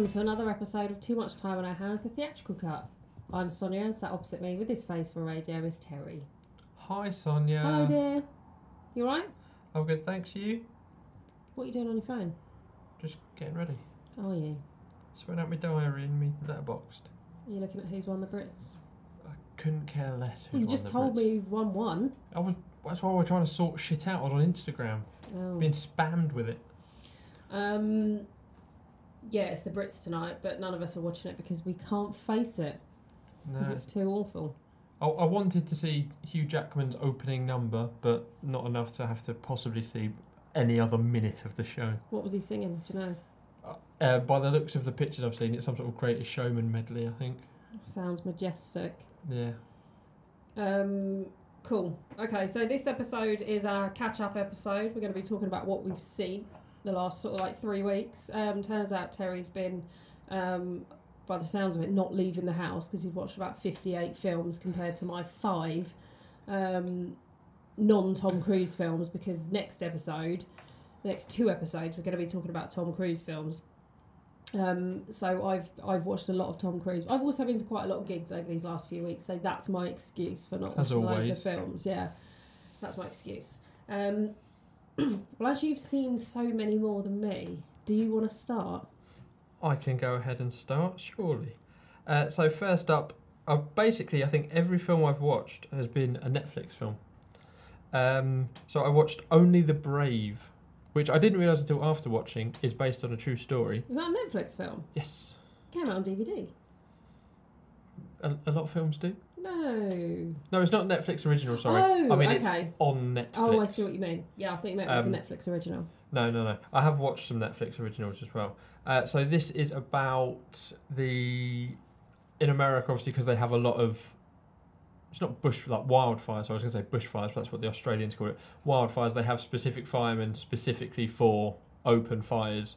Welcome to another episode of Too Much Time on Our Hands, the theatrical cut. I'm Sonia and sat opposite me with his face for radio is Terry. Hi, Sonia. Hello dear. You alright? I'm good, thanks. You? What are you doing on your phone? Just getting ready. Are you? Sorting out my diary and me Letterboxd. Are you looking at who's won the Brits? I couldn't care less. who you won just the told Brits. me won one. I was. That's why we're trying to sort shit out. I was on Instagram, Oh. being spammed with it. Um, yeah, it's the Brits tonight, but none of us are watching it because we can't face it because No. it's too awful. I, I wanted to see Hugh Jackman's opening number, but not enough to have to possibly see any other minute of the show. What was he singing? Do you know? Uh, by the looks of the pictures I've seen, it's some sort of Greatest Showman medley. I think. Sounds majestic. Yeah. Um, cool. Okay, so this episode is our catch up episode. We're going to be talking about what we've seen the last sort of like three weeks. Um, turns out Terry's been, um, by the sounds of it, not leaving the house because he's watched about 58 films compared to my five um, non Tom Cruise films. Because next episode, the next two episodes, we're going to be talking about Tom Cruise films. Um, so I've I've watched a lot of Tom Cruise. I've also been to quite a lot of gigs over these last few weeks, so that's my excuse for not As watching loads of always. films. Yeah, that's my excuse. Um, well, as you've seen so many more than me, do you want to start? I can go ahead and start, surely. Uh, so first up, I've basically I think every film I've watched has been a Netflix film. Um, so I watched Only the Brave, which I didn't realise until after watching is based on a true story. Is that a Netflix film? Yes, Came out on DVD. a, a lot of films do. No. No, it's not Netflix original. Sorry, Oh, I mean it's okay. on Netflix. Oh, I see what you mean. Yeah, I think that was Um, a Netflix original. No, no, no. I have watched some Netflix originals as well. Uh, so this is about the in America, obviously, because they have a lot of. It's not bush like wildfires. So I was going to say bushfires, but that's what the Australians call it. Wildfires. They have specific firemen specifically for open fires,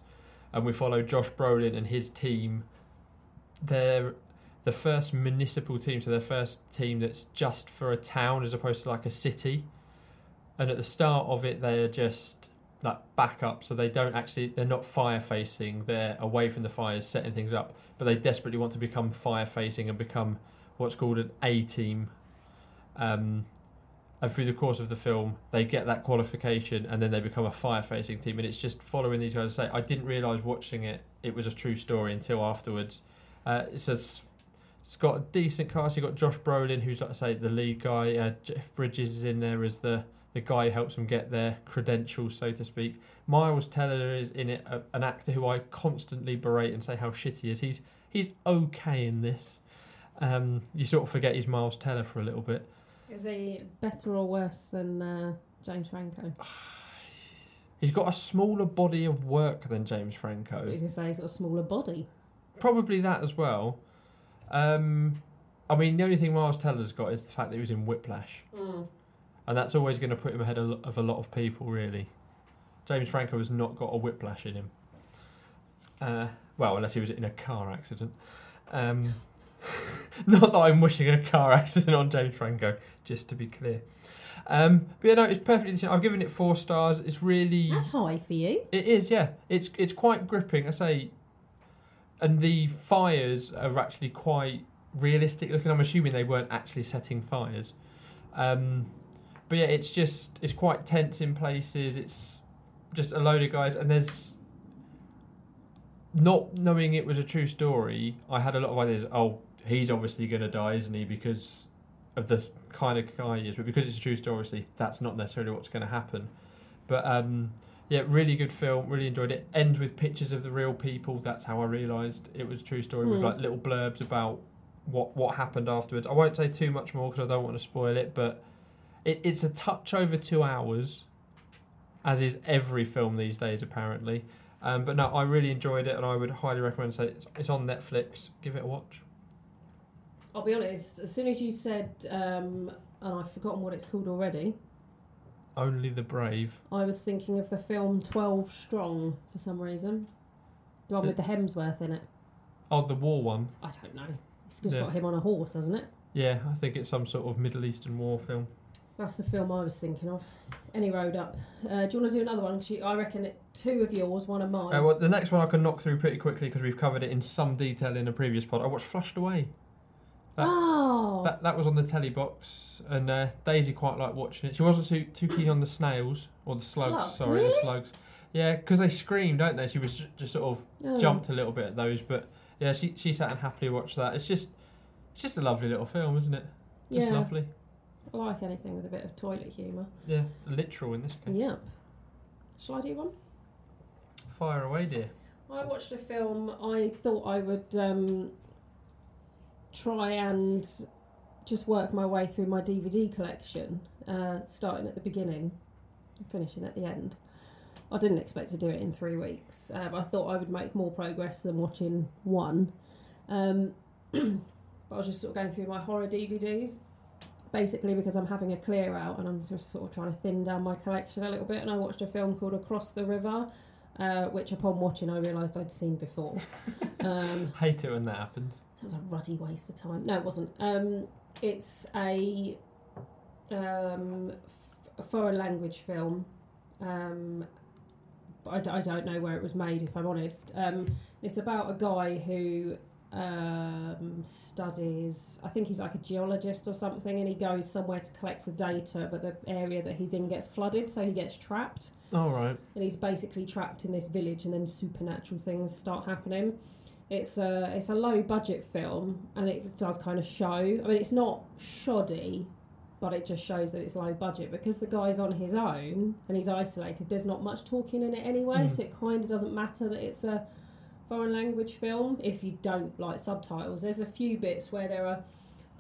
and we follow Josh Brolin and his team. They're the first municipal team, so their first team that's just for a town as opposed to like a city. And at the start of it, they are just like backup, so they don't actually they're not fire facing. They're away from the fires, setting things up, but they desperately want to become fire facing and become what's called an A team. Um, and through the course of the film, they get that qualification, and then they become a fire facing team. And it's just following these guys. Say, I didn't realize watching it it was a true story until afterwards. Uh, it's a, it's got a decent cast. You have got Josh Brolin, who's like I say the lead guy. Uh, Jeff Bridges is in there as the the guy who helps them get their credentials, so to speak. Miles Teller is in it, a, an actor who I constantly berate and say how shitty he is. He's he's okay in this. Um, you sort of forget he's Miles Teller for a little bit. Is he better or worse than uh, James Franco? He's got a smaller body of work than James Franco. was going to say he's got a smaller body. Probably that as well. Um, I mean, the only thing Miles Teller's got is the fact that he was in Whiplash. and that's always going to put him ahead of of a lot of people, really. James Franco has not got a whiplash in him. Uh, well, unless he was in a car accident. Um, not that I'm wishing a car accident on James Franco, just to be clear. Um, but yeah, no, it's perfectly decent. I've given it four stars. It's really. That's high for you. It is, yeah. It's it's quite gripping. I say, and the fires are actually quite realistic looking. I'm assuming they weren't actually setting fires, um, but yeah, it's just it's quite tense in places. It's just a load of guys, and there's not knowing it was a true story. I had a lot of ideas. Oh, he's obviously going to die, isn't he? Because of the kind of guy he is. But because it's a true story, obviously that's not necessarily what's going to happen. But um, yeah, really good film. Really enjoyed it. End with pictures of the real people. That's how I realised it was a true story with Hmm. like little blurbs about what what happened afterwards. I won't say too much more because I don't want to spoil it. But it, it's a touch over two hours, as is every film these days apparently. Um, but no, I really enjoyed it, and I would highly recommend. Say it's, it's on Netflix. Give it a watch. I'll be honest. As soon as you said, um, and I've forgotten what it's called already, Only the brave. I was thinking of the film Twelve Strong for some reason. The one with the Hemsworth in it. Oh, the war one. I don't know. It's just Yeah. got him on a horse, hasn't it? Yeah, I think it's some sort of Middle Eastern war film. That's the film I was thinking of. Any road up. Uh, do you want to do another one? 'Cause you, I reckon it, two of yours, one of mine. Uh, well, the next one I can knock through pretty quickly because we've covered it in some detail in a previous pod. I watched Flushed Away. That- oh, That that was on the telly box, and uh, Daisy quite liked watching it. She wasn't too too keen on the snails or the slugs. Slugs, sorry, the slugs. Yeah, because they scream, don't they? She was ju- just sort of oh. jumped a little bit at those, but yeah, she she sat and happily watched that. It's just it's just a lovely little film, isn't it? Just Yeah, lovely. I like anything with a bit of toilet humour. Yeah, literal in this case. Yep. Shall I do one? Fire away, dear. I watched a film. I thought I would um, try and just work my way through my DVD collection, uh, starting at the beginning and finishing at the end. I didn't expect to do it in three weeks. Um, I thought I would make more progress than watching one. Um, but I was just sort of going through my horror DVDs, basically because I'm having a clear out and I'm just sort of trying to thin down my collection a little bit. And I watched a film called Across the River, uh, which upon watching I realised I'd seen before. um, Hate it when that happens. That was a ruddy waste of time. No, it wasn't. Um, it's a, um, f- a foreign language film. Um, but I, d- I don't know where it was made, if I'm honest. Um, it's about a guy who um, studies, I think he's like a geologist or something, and he goes somewhere to collect the data, but the area that he's in gets flooded, so he gets trapped All right. and he's basically trapped in this village, and then supernatural things start happening. It's a it's a low budget film, and it does kind of show. I mean, it's not shoddy, but it just shows that it's low budget because the guy's on his own and he's isolated. There's not much talking in it anyway, Mm. so it kind of doesn't matter that it's a foreign language film if you don't like subtitles. There's a few bits where there are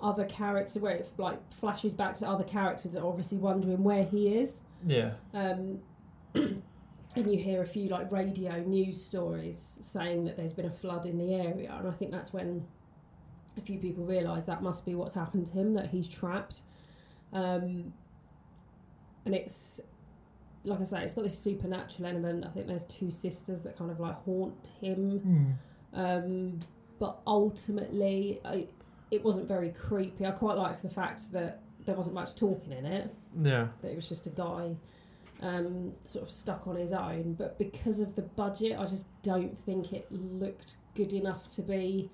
other characters where it like flashes back to other characters that are obviously wondering where he is Yeah. um, and you hear a few like radio news stories saying that there's been a flood in the area, and I think that's when a few people realise that must be what's happened to him, that he's trapped. Um, and it's like I say, it's got this supernatural element. I think there's two sisters that kind of like haunt him. Um, but ultimately, I, it wasn't very creepy. I quite liked the fact that there wasn't much talking in it Yeah. that it was just a guy um, sort of stuck on his own. But because of the budget, I just don't think it looked good enough to be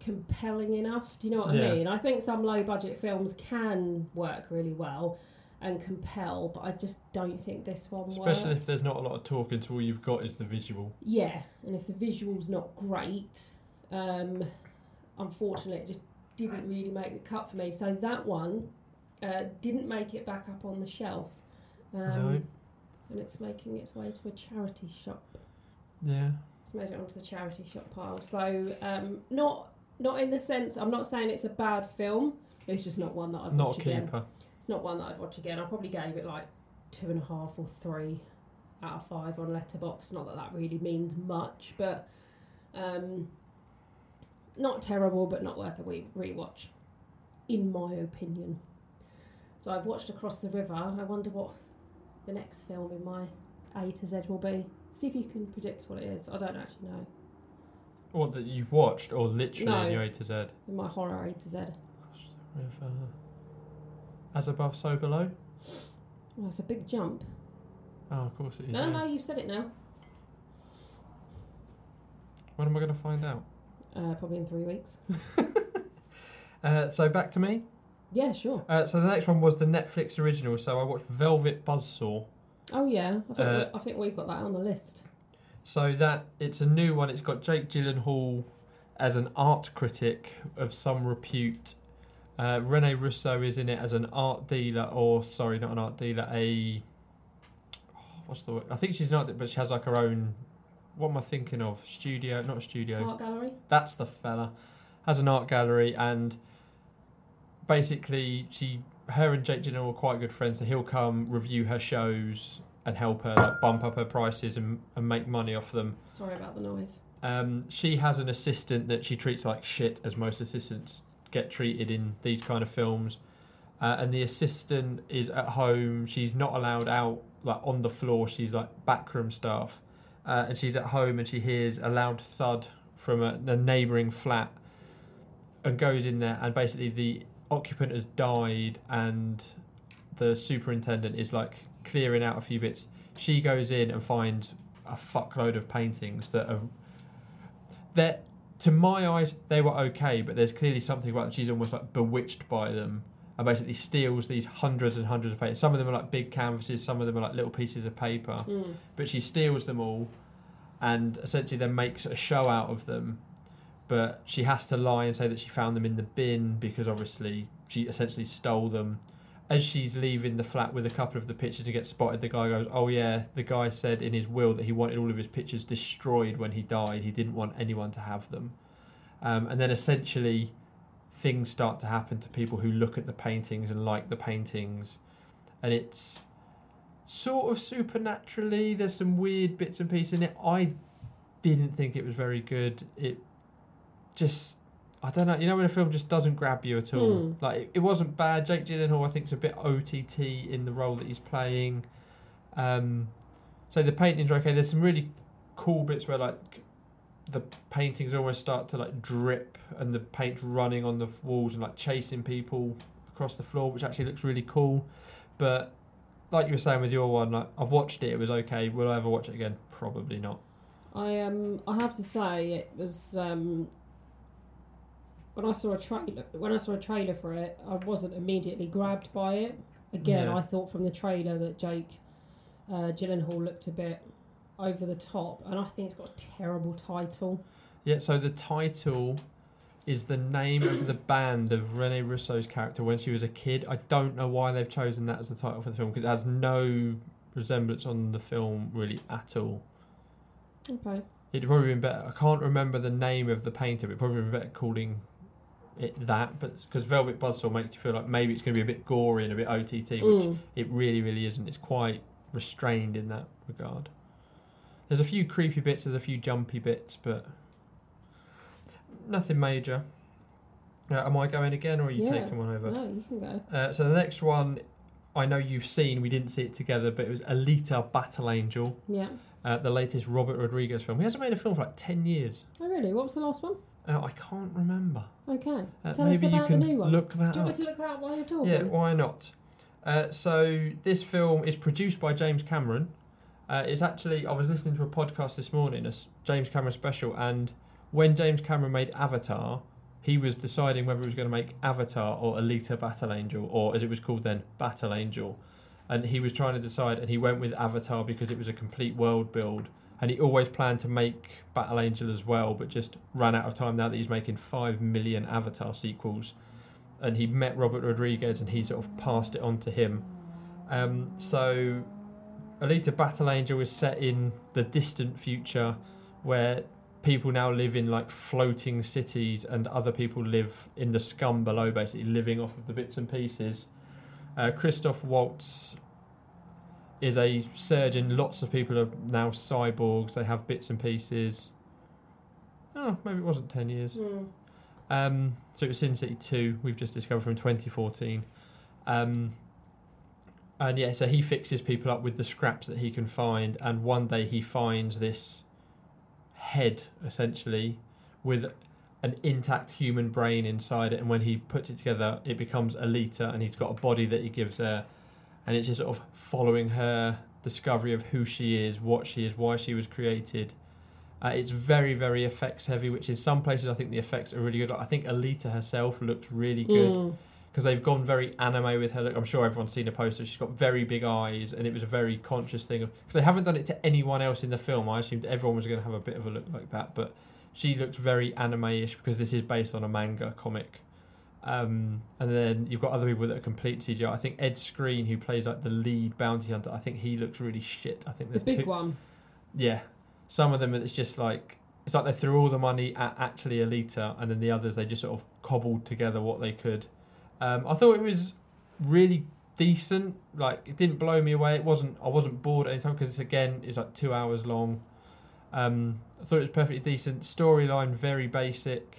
compelling enough. Do you know what Yeah. I mean? I think some low budget films can work really well and compel, but I just don't think this one Especially if there's not a lot of talking, so all you've got is the visual. Yeah, and if the visual's not great, um, unfortunately, it just didn't really make the cut for me. So that one uh, didn't make it back up on the shelf. Um, no. And it's making its way to a charity shop. Yeah. It's made it onto the charity shop pile. So um, not not in the sense I'm not saying it's a bad film. It's just not one that I'd Not watch a again. keeper. It's not one that I'd watch again. I probably gave it like two and a half or three out of five on Letterboxd. Not that that really means much, but um, not terrible, but not worth a re- rewatch, in my opinion. So I've watched Across the River. I wonder what the next film in my A to Z will be. See if you can predict what it is. I don't actually know. What that you've watched, or literally No. in your A to Z? In my horror A to Z. As above, so below. Oh, it's a big jump. Oh, of course it is. No, yeah. no, no, you've said it now. When am I going to find out? Uh, probably in three weeks. Uh, so back to me. Yeah, sure. Uh, so the next one was the Netflix original. So I watched Velvet Buzzsaw. Oh yeah, I think, Uh, we, I think we've got that on the list. So that it's a new one. It's got Jake Gyllenhaal as an art critic of some repute. Uh, Rene Russo is in it as an art dealer, or sorry, not an art dealer, a oh, what's the word? I think she's not, but she has like her own. What am I thinking of? Studio, not a studio. Art gallery. That's the fella. Has an art gallery and basically she her and Jake Gyllenhaal are quite good friends, so he'll come review her shows and help her like, bump up her prices and, and make money off them. Sorry about the noise. Um, she has an assistant that she treats like shit, as most assistants get treated in these kind of films. Uh, and the assistant is at home. She's not allowed out like on the floor. She's like backroom staff, uh, and she's at home and she hears a loud thud from a, a neighbouring flat, and goes in there. And basically, the occupant has died, and the superintendent is like clearing out a few bits. She goes in and finds a fuckload of paintings that are that to my eyes they were okay, but there's clearly something about them. she's almost like bewitched by them and basically steals these hundreds and hundreds of paintings. Some of them are like big canvases, some of them are like little pieces of paper, Mm. but she steals them all and essentially then makes a show out of them. But she has to lie and say that she found them in the bin because obviously she essentially stole them. As she's leaving the flat with a couple of the pictures to get spotted, the guy goes, "Oh yeah, the guy said in his will that he wanted all of his pictures destroyed when he died. He didn't want anyone to have them." Um, and then essentially, things start to happen to people who look at the paintings and like the paintings, and it's sort of supernaturally. There's some weird bits and pieces in it. I didn't think it was very good. It just I don't know. You know when a film just doesn't grab you at all. Hmm. Like it, it wasn't bad. Jake Gyllenhaal I think is a bit OTT in the role that he's playing. Um, so the paintings are okay. There's some really cool bits where like the paintings almost start to like drip and the paint's running on the walls and like chasing people across the floor, which actually looks really cool. But like you were saying with your one, like I've watched it. It was okay. Will I ever watch it again? Probably not. I um I have to say it was um when I saw a trailer when I saw a trailer for it I wasn't immediately grabbed by it. Again, Yeah. I thought from the trailer that Jake uh, Gyllenhaal looked a bit over the top, and I think it's got a terrible title. Yeah, so the title is the name of the band of Rene Russo's character when she was a kid. I don't know why they've chosen that as the title for the film because it has no resemblance on the film really at all. Okay. It'd probably been better. I can't remember the name of the painter. But it'd probably been better calling it that. But because Velvet Buzzsaw makes you feel like maybe it's going to be a bit gory and a bit OTT, which Mm. it really, really isn't. It's quite restrained in that regard. There's a few creepy bits, there's a few jumpy bits, but nothing major. Uh, am I going again, or are you Yeah. taking one over? No, you can go. Uh, so the next one, I know you've seen. We didn't see it together, but it was Alita: Battle Angel, Yeah. uh, the latest Robert Rodriguez film. He hasn't made a film for like ten years. Oh really? What was the last one? Uh, I can't remember. Okay. Uh, Tell us about the new one. look that Do you want up. me to look that up while you're talking? Yeah, why not? Uh, so this film is produced by James Cameron. Uh, it's actually I was listening to a podcast this morning, a James Cameron special, and when James Cameron made Avatar, he was deciding whether he was going to make Avatar or Alita Battle Angel, or as it was called then, Battle Angel. And he was trying to decide, and he went with Avatar because it was a complete world build. And he always planned to make Battle Angel as well, but just ran out of time now that he's making five million Avatar sequels and he met Robert Rodriguez and he sort of passed it on to him. Um, so, Alita Battle Angel is set in the distant future where people now live in like floating cities and other people live in the scum below, basically living off of the bits and pieces. Uh, Christoph Waltz is a surgeon. Lots of people are now cyborgs, they have bits and pieces. Oh, maybe it wasn't 10 years. Mm. Um, so it was Sin City 2, we've just discovered from 2014. Um, and yeah, so he fixes people up with the scraps that he can find, and one day he finds this head, essentially, with an intact human brain inside it, and when he puts it together, it becomes Alita, and he's got a body that he gives her, and it's just sort of following her discovery of who she is, what she is, why she was created. Uh, it's very, very effects heavy, which in some places I think the effects are really good. Like, I think Alita herself looks really good Mm. because they've gone very anime with her. Look, I'm sure everyone's seen a poster. She's got very big eyes, and it was a very conscious thing. Because they haven't done it to anyone else in the film. I assumed everyone was going to have a bit of a look like that, but she looks very anime-ish because this is based on a manga comic. Um, and then you've got other people that are complete CGI. I think Ed Skrein, who plays like the lead bounty hunter, I think he looks really shit. I think The there's big two, one. yeah, some of them it's just like it's like they threw all the money at actually Alita, and then the others they just sort of cobbled together what they could. Um, I thought it was really decent. Like it didn't blow me away. It wasn't. I wasn't bored at any time because it's again it's like two hours long. Um, I thought it was perfectly decent. Storyline very basic.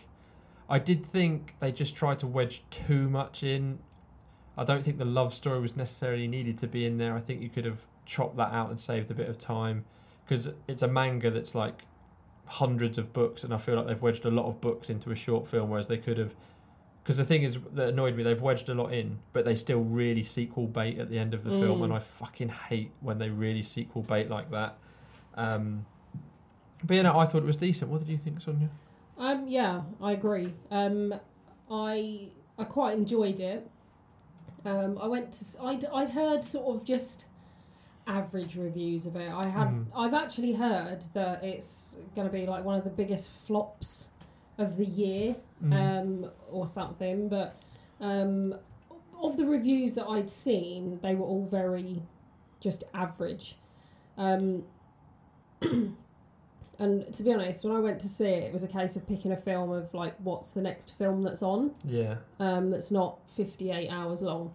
I did think they just tried to wedge too much in. I don't think the love story was necessarily needed to be in there. I think you could have chopped that out and saved a bit of time because it's a manga that's like hundreds of books, and I feel like they've wedged a lot of books into a short film, whereas they could have because the thing is that annoyed me, they've wedged a lot in, but they still really sequel bait at the end of the film, Mm. and I fucking hate when they really sequel bait like that. Um, but you know, I thought it was decent. What did you think, Sonia? Um, yeah, I agree. Um, I I quite enjoyed it. Um, I went to s- I'd, I'd heard sort of just average reviews of it. I had Mhm. I've actually heard that it's going to be like one of the biggest flops of the year, Mm. um, or something. But um, of the reviews that I'd seen, they were all very just average. Um, and to be honest, when I went to see it, it was a case of picking a film of like, what's the next film that's on? yeah, um, that's not 58 hours long,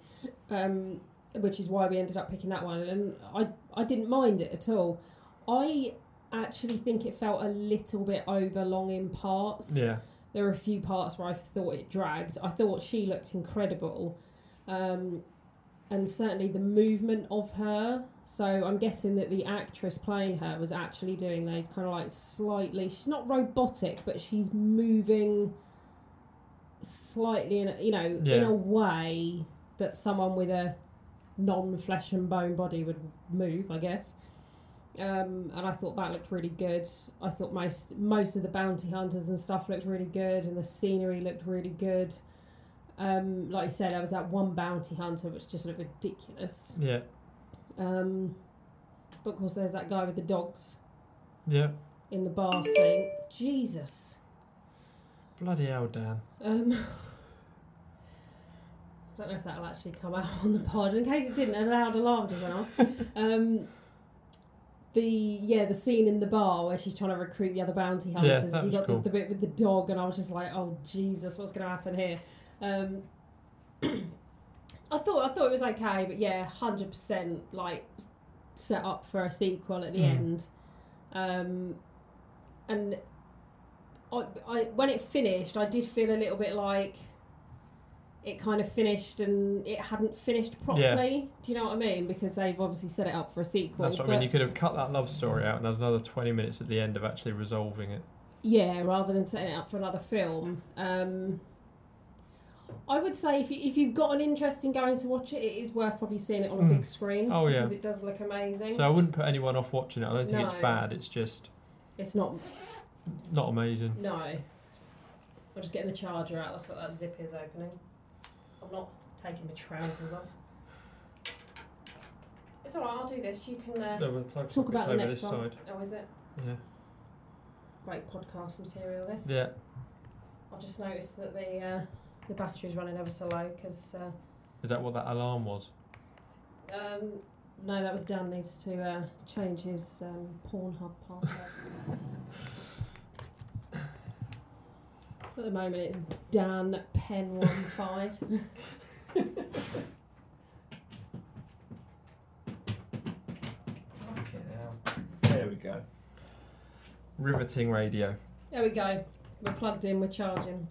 um, which is why we ended up picking that one. And I, I didn't mind it at all. I actually think it felt a little bit over long in parts. yeah, There were a few parts where I thought it dragged. I thought she looked incredible. Um, and certainly the movement of her. So I'm guessing that the actress playing her was actually doing those kind of like slightly. She's not robotic, but she's moving slightly in a, you know in a way that someone with a non-flesh and bone body would move, I guess. Um, and I thought that looked really good. I thought most most of the bounty hunters and stuff looked really good, and the scenery looked really good. Um, like you said, there was that one bounty hunter which just looked ridiculous. yeah, Um, but of course, there's that guy with the dogs yeah. in the bar saying, Jesus. Bloody hell, Dan. Um, I don't know if that'll actually come out on the pod. In case it didn't, a loud alarm just went off. um, the yeah, the scene in the bar where she's trying to recruit the other bounty hunters. Yeah, that you was got cool. the, the bit with the dog, and I was just like, oh Jesus, what's going to happen here? Um, I thought I thought it was okay, but yeah, hundred percent like set up for a sequel at the Mm. end. Um, and I, I when it finished, I did feel a little bit like it kind of finished and it hadn't finished properly. Do you know what I mean? Because they've obviously set it up for a sequel. That's what I mean. You could have cut that love story out and had another twenty minutes at the end of actually resolving it. yeah, rather than setting it up for another film. Um, I would say if, you, if you've got an interest in going to watch it, it is worth probably seeing it on a Mm. big screen. Oh, yeah. because it does look amazing. So I wouldn't put anyone off watching it. I don't think it's bad. It's just it's not not amazing. no. I'm just getting the charger out. Look at that zip is opening. I'm not taking my trousers off. It's alright. I'll do this. You can uh, No, talk about the next this one. side. Oh, is it? Yeah. Great podcast material. This. Yeah. I've just noticed that the uh, the battery's running ever so low because. Uh, Is that what that alarm was? Um, no, that was Dan needs to uh, change his um, Pornhub password. At the moment, it's Dan Pen One Five. There we go. Riveting radio. There we go. We're plugged in. We're charging.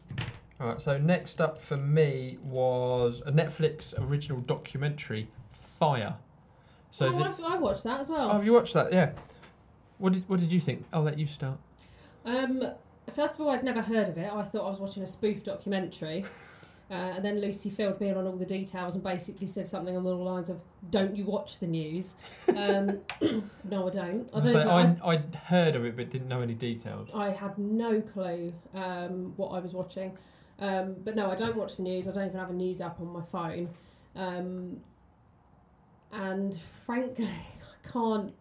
All right. So next up for me was a Netflix original documentary, Fyre. So oh, the- I've, I watched that as well. oh, have you watched that? Yeah. What did What did you think? I'll let you start. Um, first of all, I'd never heard of it. I thought I was watching a spoof documentary. Uh, and then Lucy filled me in on all the details and basically said something along the lines of, "Don't you watch the news?" Um, no, I don't. I don't. So I I'd heard of it but didn't know any details. I had no clue um, what I was watching. Um, but no, I don't watch the news. I don't even have a news app on my phone. Um, and frankly, I can't.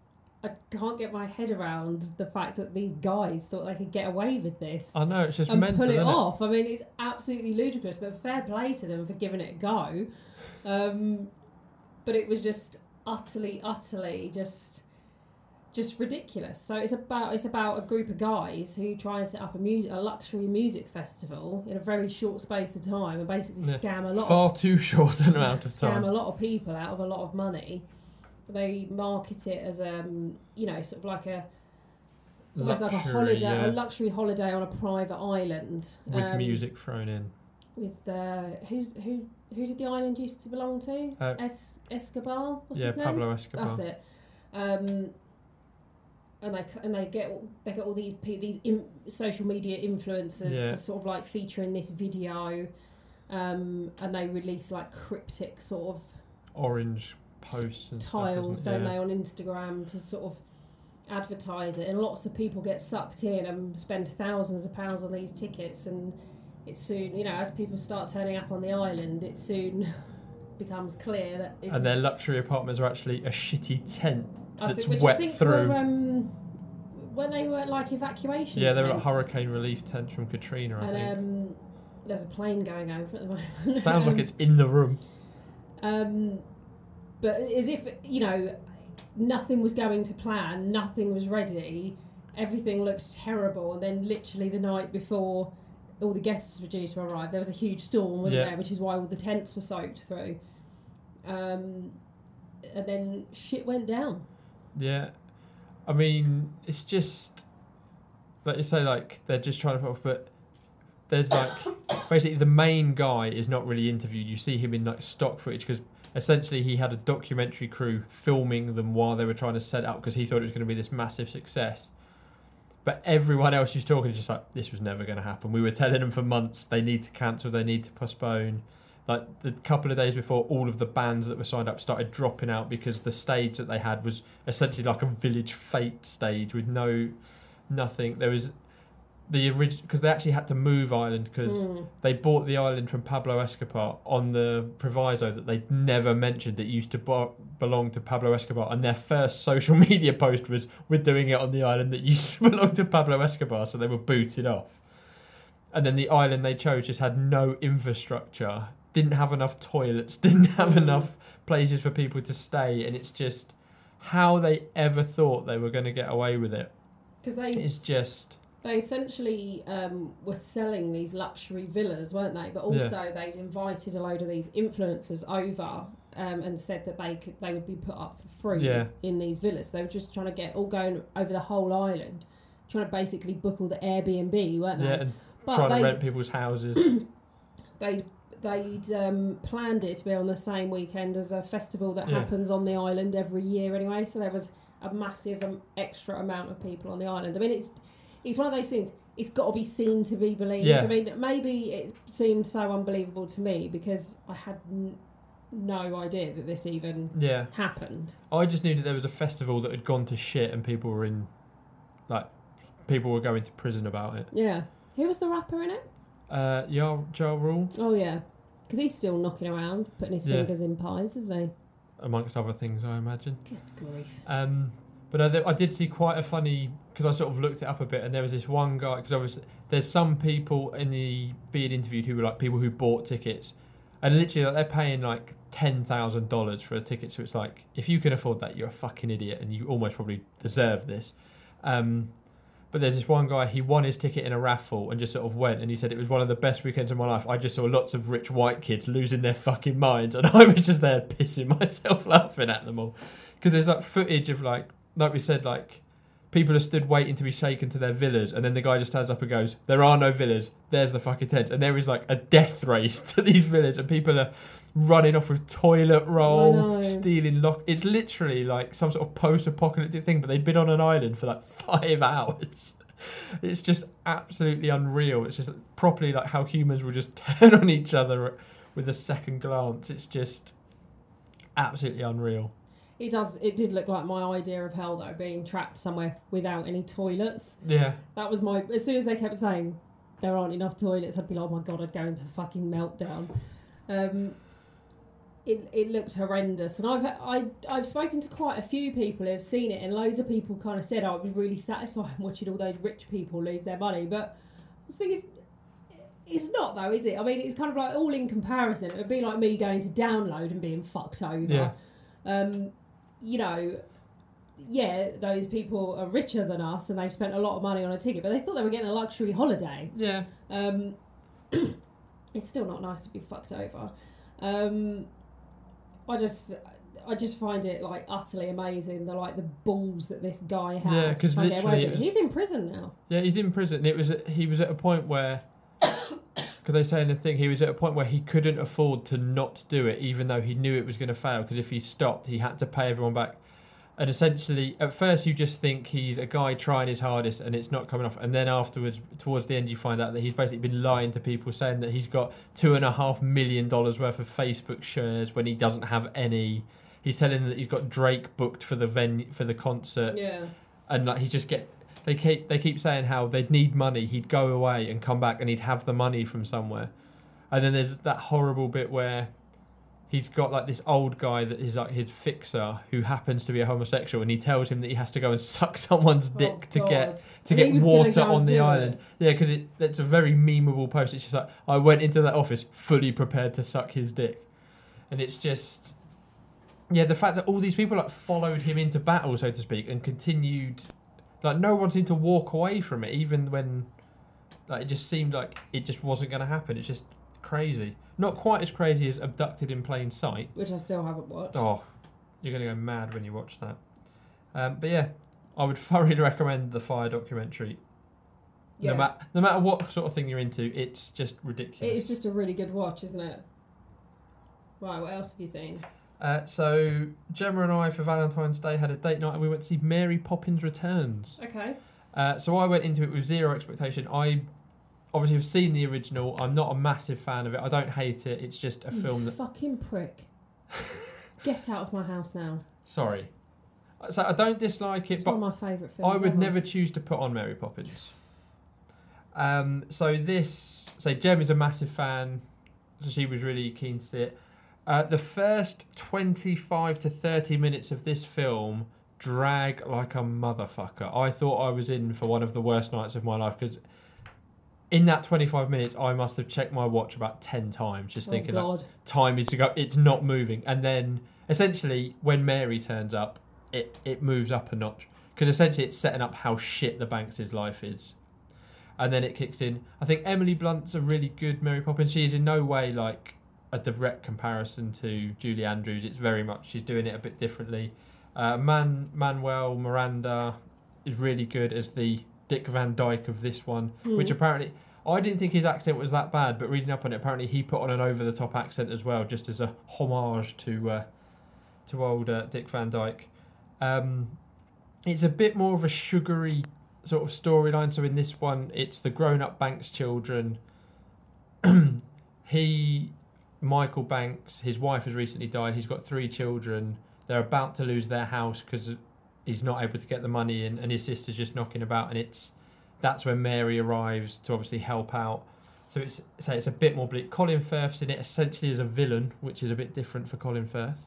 I can't get my head around the fact that these guys thought they could get away with this I know it's just and mental, pull it off. I mean, it's absolutely ludicrous. But fair play to them for giving it a go. Um, but it was just utterly, utterly just just ridiculous. So it's about it's about a group of guys who try and set up a music a luxury music festival in a very short space of time and basically Yeah. scam a lot Far too short an amount of time scam a lot of people out of a lot of money. They market it as um you know sort of like a almost like a holiday yeah, a luxury holiday on a private island with um, music thrown in. with uh, who's who who did the island used to belong to? Uh, es- Escobar. What's yeah, his name? Pablo Escobar. That's it. Um, and they and they get they get all these these in, social media influencers Yeah. to sort of like feature in this video. um, and they release like cryptic sort of Orange posts and tiles, stuff, don't isn't they, on Instagram to sort of advertise it, and lots of people get sucked in and spend thousands of pounds on these tickets, and it soon, you know, as people start turning up on the island, it soon becomes clear that it's And their luxury apartments are actually a shitty tent. That's think, wet through. Were, um, when they were like evacuation. Yeah, they were tents. hurricane relief tents from Katrina, I think. Um, there's a plane going over at the moment. Sounds like it's in the room. Um, but as if you know, nothing was going to plan, nothing was ready, everything looked terrible, and then literally the night before all the guests were due to arrive, there was a huge storm, wasn't Yeah. there? Which is why all the tents were soaked through. Um, and then shit went down. Yeah, I mean, it's just like you say, like they're just trying to put off, but there's like basically the main guy is not really interviewed. You see him in like stock footage because essentially he had a documentary crew filming them while they were trying to set up because he thought it was going to be this massive success. But everyone else who's talking is just like, this was never going to happen. We were telling them for months they need to cancel, they need to postpone. Like the couple of days before, all of the bands that were signed up started dropping out because the stage that they had was essentially like a village fete stage with no nothing. There was the original because they actually had to move Ireland because Mm. they bought the island from Pablo Escobar on the proviso that they never mentioned it used to bo- belong to Pablo Escobar, and their first social media post was "We're doing it on the island that used to belong to Pablo Escobar," so they were booted off. And then the island they chose just had no infrastructure, didn't have enough toilets, didn't have Mm. enough places for people to stay, and it's just how they ever thought they were going to get away with it. Because they It's just they essentially um, were selling these luxury villas, weren't they? But Yeah. also they'd invited a load of these influencers over um, and said that they could they would be put up for free Yeah. in these villas. They were just trying to get all going over the whole island, trying to basically book all the Airbnb, weren't they? yeah, and but trying to rent people's houses. they they'd um, planned it to be on the same weekend as a festival that Yeah. happens on the island every year anyway. So there was a massive um, extra amount of people on the island. I mean, it's it's one of those things. It's got to be seen to be believed. Yeah. I mean, maybe it seemed so unbelievable to me because I had n- no idea that this even yeah. happened. I just knew that there was a festival that had gone to shit and people were in, like, people were going to prison about it. Yeah. Who was the rapper in it? Uh, Ja, ja Rule, Oh yeah, because he's still knocking around, putting his Yeah. fingers in pies, isn't he? amongst other things, I imagine. Good grief. Um, but I, I did see quite a funny because I sort of looked it up a bit, and there was this one guy because obviously there's some people in the being interviewed who were like people who bought tickets, and literally like, they're paying like ten thousand dollars for a ticket. So it's like if you can afford that, you're a fucking idiot, and you almost probably deserve this. Um, but there's this one guy, he won his ticket in a raffle and just sort of went, and he said it was one of the best weekends of my life. I just saw lots of rich white kids losing their fucking minds, and I was just there pissing myself laughing at them all because there's like footage of like like we said like people are stood waiting to be shaken to their villas and then the guy just stands up and goes there are no villas. There's the fucking tent. And there is like a death race to these villas and people are running off with toilet roll stealing lock it's literally like some sort of post-apocalyptic thing but they've been on an island for like five hours. It's just absolutely unreal. It's just properly like how humans will just turn on each other with a second glance. It's just absolutely unreal It does. It did look like my idea of hell, though, being trapped somewhere without any toilets. yeah That was my. As soon as they kept saying there aren't enough toilets, I'd be like, oh my god, I'd go into fucking meltdown. Um, it, it looked horrendous, and I've I I've spoken to quite a few people who have seen it, and loads of people kind of said, "Oh, it was really satisfying watching all those rich people lose their money." But I was thinking, it's not though, is it? I mean, it's kind of like all in comparison. It would be like me going to download and being fucked over. Yeah. Um, you know, yeah, those people are richer than us and they've spent a lot of money on a ticket, but they thought they were getting a luxury holiday. yeah Um, it's still not nice to be fucked over. Um, I just, I just find it like utterly amazing the like the balls that this guy had. Yeah, 'cause to try and get away literally was- He's in prison now. Yeah, he's in prison. It was he was at a point where because they say in the thing he was at a point where he couldn't afford to not do it, even though he knew it was going to fail. Because if he stopped, he had to pay everyone back. and essentially at first you just think he's a guy trying his hardest and it's not coming off and then afterwards towards the end you find out that he's basically been lying to people saying that he's got two and a half million dollars worth of facebook shares when he doesn't have any he's telling them that he's got drake booked for the venue for the concert Yeah. and like he just get they keep they keep saying how they'd need money he'd go away and come back and he'd have the money from somewhere and then there's that horrible bit where he's got like this old guy that is like his fixer who happens to be a homosexual and he tells him that he has to go and suck someone's Oh, dick to God. get to And get water on the island it. yeah because it, it's a very memeable post it's just like i went into that office fully prepared to suck his dick and it's just yeah the fact that all these people like followed him into battle so to speak and continued like no one seemed to walk away from it even when like it just seemed like it just wasn't going to happen it's just crazy not quite as crazy as abducted in plain sight Which I still haven't watched. oh you're going to go mad when you watch that um, but yeah i would thoroughly recommend the Fyre documentary yeah. no, ma- no matter what sort of thing you're into it's just ridiculous It's just a really good watch, isn't it? Right, what else have you seen? Uh, so Gemma and I for Valentine's Day had a date night and we went to see Mary Poppins Returns. Okay. Uh, so I went into it with zero expectation. I obviously have seen the original. I'm not a massive fan of it. I don't hate it. It's just a You film that. fucking prick. Get out of my house now. Sorry. So I don't dislike it, It's but one of my favourite films. I would ever. never choose to put on Mary Poppins. Um, so this, so Jem is a massive fan. So she was really keen to see it. Uh, the first twenty-five to thirty minutes of this film drag like a motherfucker. I thought I was in for one of the worst nights of my life because in that twenty-five minutes, I must have checked my watch about ten times, just Oh, thinking like, time is to go. It's not moving, and then essentially when Mary turns up, it it moves up a notch because essentially it's setting up how shit the Banks' life is, and then it kicks in. I think Emily Blunt's a really good Mary Poppins. She is in no way like a direct comparison to Julie Andrews. It's very much she's doing it a bit differently. Uh, Man Manuel Miranda is really good as the Dick Van Dyke of this one, which Hmm. apparently I didn't think his accent was that bad, but reading up on it, apparently he put on an over the top accent as well, just as a homage to uh, to old uh, Dick Van Dyke. Um, it's a bit more of a sugary sort of storyline. So in this one, it's the grown up Banks children. he, Michael Banks, his wife has recently died. He's got three children. They're about to lose their house because he's not able to get the money in, and his sister's just knocking about, and it's that's when Mary arrives to obviously help out. So it's so it's a bit more bleak. Colin Firth's in it essentially as a villain, which is a bit different for Colin Firth.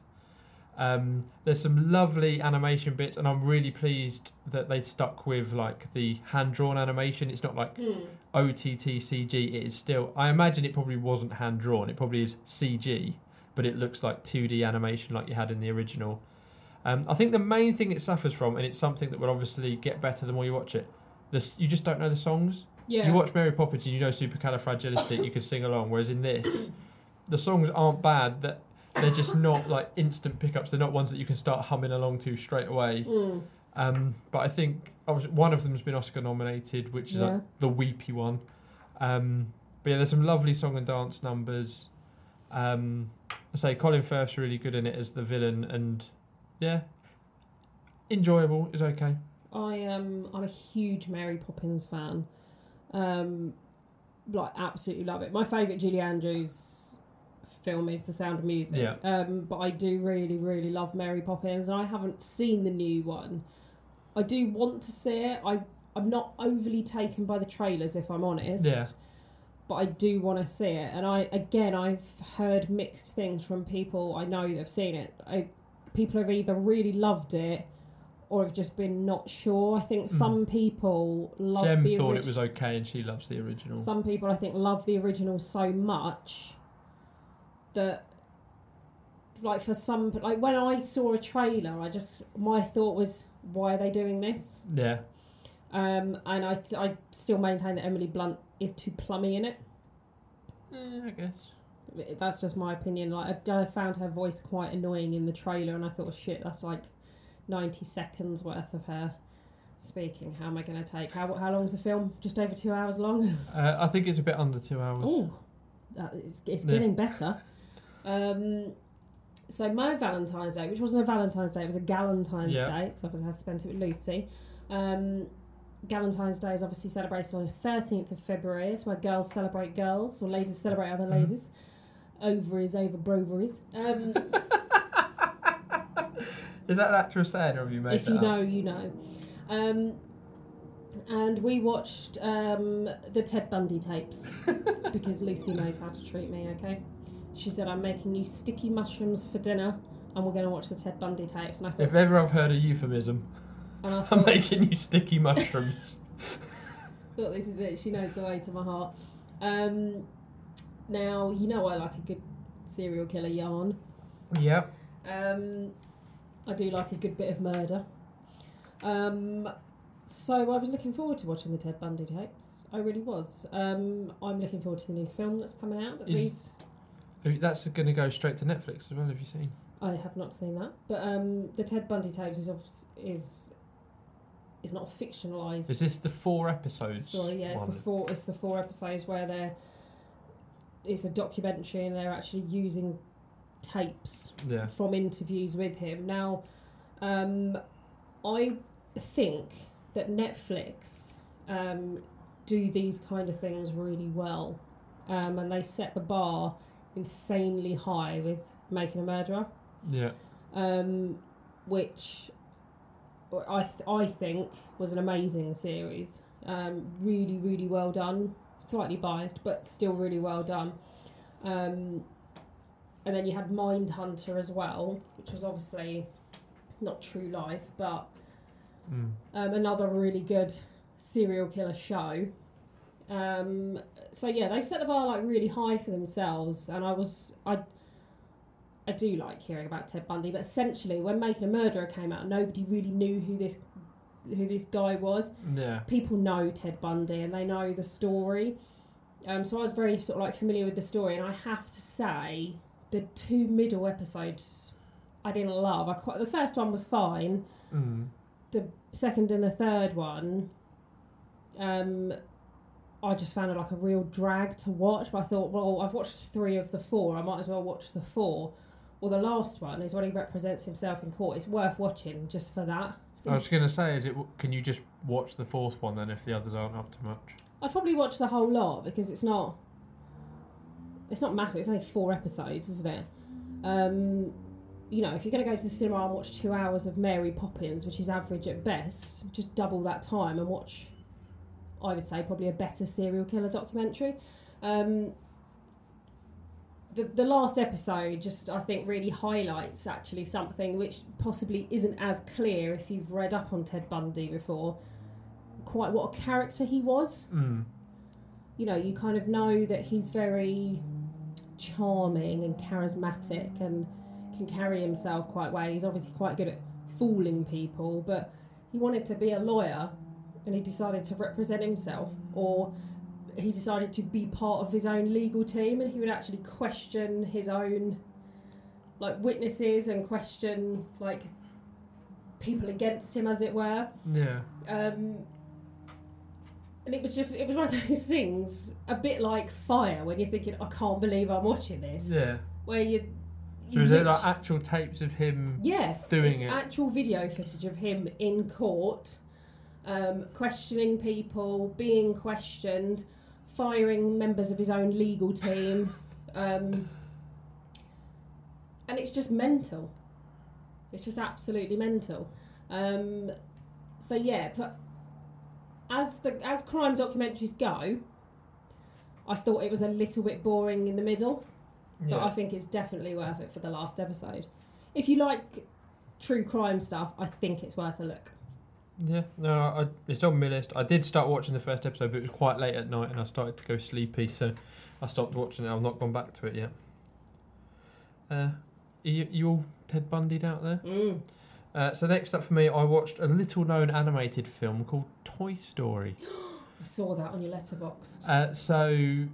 Um, there's some lovely animation bits, and I'm really pleased that they stuck with like the hand drawn animation. It's not like Hmm. OTT CG. It is still. I imagine it probably wasn't hand drawn. It probably is CG, but it looks like 2D animation like you had in the original. Um, I think the main thing it suffers from, and it's something that will obviously get better the more you watch it. This you just don't know the songs. Yeah. You watch Mary Poppins and you know Supercalifragilistic, you can sing along. Whereas in this, the songs aren't bad. That they're just not like instant pickups. They're not ones that you can start humming along to straight away. Mm. Um, but I think one of them's been Oscar nominated, which is Yeah. like the weepy one. Um, but yeah, there's some lovely song and dance numbers. Um, I say Colin Firth's really good in it as the villain, and yeah, enjoyable is okay. I am. I'm a huge Mary Poppins fan. Um, like absolutely love it. My favourite Julie Andrews film is The Sound of Music. Yeah. Um, but I do really, really love Mary Poppins, and I haven't seen the new one. I do want to see it. I I'm not overly taken by the trailers, if I'm honest. Yeah. But I do want to see it, and I again I've heard mixed things from people I know that have seen it. I, people have either really loved it or have just been not sure. I think Mm. some people love Jem thought orig- it was okay, and she loves the original. some people I think love the original so much that like for some like when I saw a trailer I just my thought was why are they doing this yeah, um and I, I still maintain that Emily Blunt is too plummy in it Eh, I guess. that's just my opinion like I, I found her voice quite annoying in the trailer and I thought shit that's like 90 seconds worth of her speaking how am I going to take how how long is the film just over 2 hours long Uh, I think it's a bit under two hours. Oh, it's, it's Yeah. getting better. Um, so my Valentine's Day, which wasn't a Valentine's Day, it was a Galentine's Yeah. Day, because I spent it with Lucy. Um, Galentine's Day is obviously celebrated on the 13th of February. It's where girls celebrate girls, or ladies celebrate other Mhm. ladies. Ovaries over broveries. Um, Is that an actual saying, or have you made that? if you up? know, you know. Um, and we watched um, the Ted Bundy tapes because Lucy knows how to treat me, okay? She said, I'm making you sticky mushrooms for dinner and we're going to watch the Ted Bundy tapes. And I thought, If ever I've heard a euphemism, I I'm making you sticky mushrooms. thought this is it. She knows the way to my heart. Um, now, you know I like a good serial killer yarn. yeah. Um, I do like a good bit of murder. Um, so I was looking forward to watching the Ted Bundy tapes. I really was. Um, I'm looking forward to the new film that's coming out. That Is- That's going to go straight to Netflix as well. Have you seen? I have not seen that, but um, the Ted Bundy tapes is obs- is is not fictionalized Is this the four episodes? story. Yeah, it's one? the four. It's the four episodes where they're. It's a documentary, and they're actually using tapes Yeah. from interviews with him. Now, um, I think that Netflix um, do these kind of things really well, um, and they set the bar insanely high with Making a Murderer, Yeah. um, which I th- I think was an amazing series. Um, really, really well done. Slightly biased, but still really well done. Um, and then you had Mindhunter as well, which was obviously not true life, but Mm. um, another really good serial killer show. Um, so yeah, they've set the bar like really high for themselves, and I was I. I do like hearing about Ted Bundy, but essentially, when Making a Murderer came out, nobody really knew who this who this guy was. Yeah. People know Ted Bundy and they know the story. Um, so I was very sort of like familiar with the story, and I have to say, the two middle episodes I didn't love. I quite the first one was fine. Mm. The second and the third one, um, I just found it like a real drag to watch. But I thought, well, I've watched three of the four. I might as well watch the four. Well, the last one is when he represents himself in court. It's worth watching just for that. I was going to say, is it? Can you just watch the fourth one then if the others aren't up to much? I'd probably watch the whole lot because it's not. It's not massive. It's only four episodes, isn't it? Um, you know, if you're going to go to the cinema and watch two hours of Mary Poppins, which is average at best, just double that time and watch. I would say probably a better serial killer documentary. Um, the the last episode just I think really highlights actually something which possibly isn't as clear if you've read up on Ted Bundy before. Quite what a character he was Mm. you know, you kind of know that he's very charming and charismatic and can carry himself quite well. He's obviously quite good at fooling people, but he wanted to be a lawyer and he decided to represent himself or he decided to be part of his own legal team and he would actually question his own like witnesses and question like people against him as it were Yeah. um, and it was just it was one of those things a bit like Fyre when you're thinking I can't believe I'm watching this Yeah. where you, So you is it like actual tapes of him? yeah doing it? actual video footage of him in court um, questioning people being questioned firing members of his own legal team um, and it's just mental it's just absolutely mental um, so yeah but as the as crime documentaries go I thought it was a little bit boring in the middle but I think it's definitely worth it for the last episode. If you like true crime stuff, I think it's worth a look. Yeah. No, I, it's on my list. I did start watching the first episode, but it was quite late at night, and I started to go sleepy, so I stopped watching it. I've not gone back to it yet. Uh, you, you all Ted Bundy'd out there? Mm. Uh, so next up for me, I watched a little-known animated film called Toy Story. I saw that on your Letterboxd. Uh, so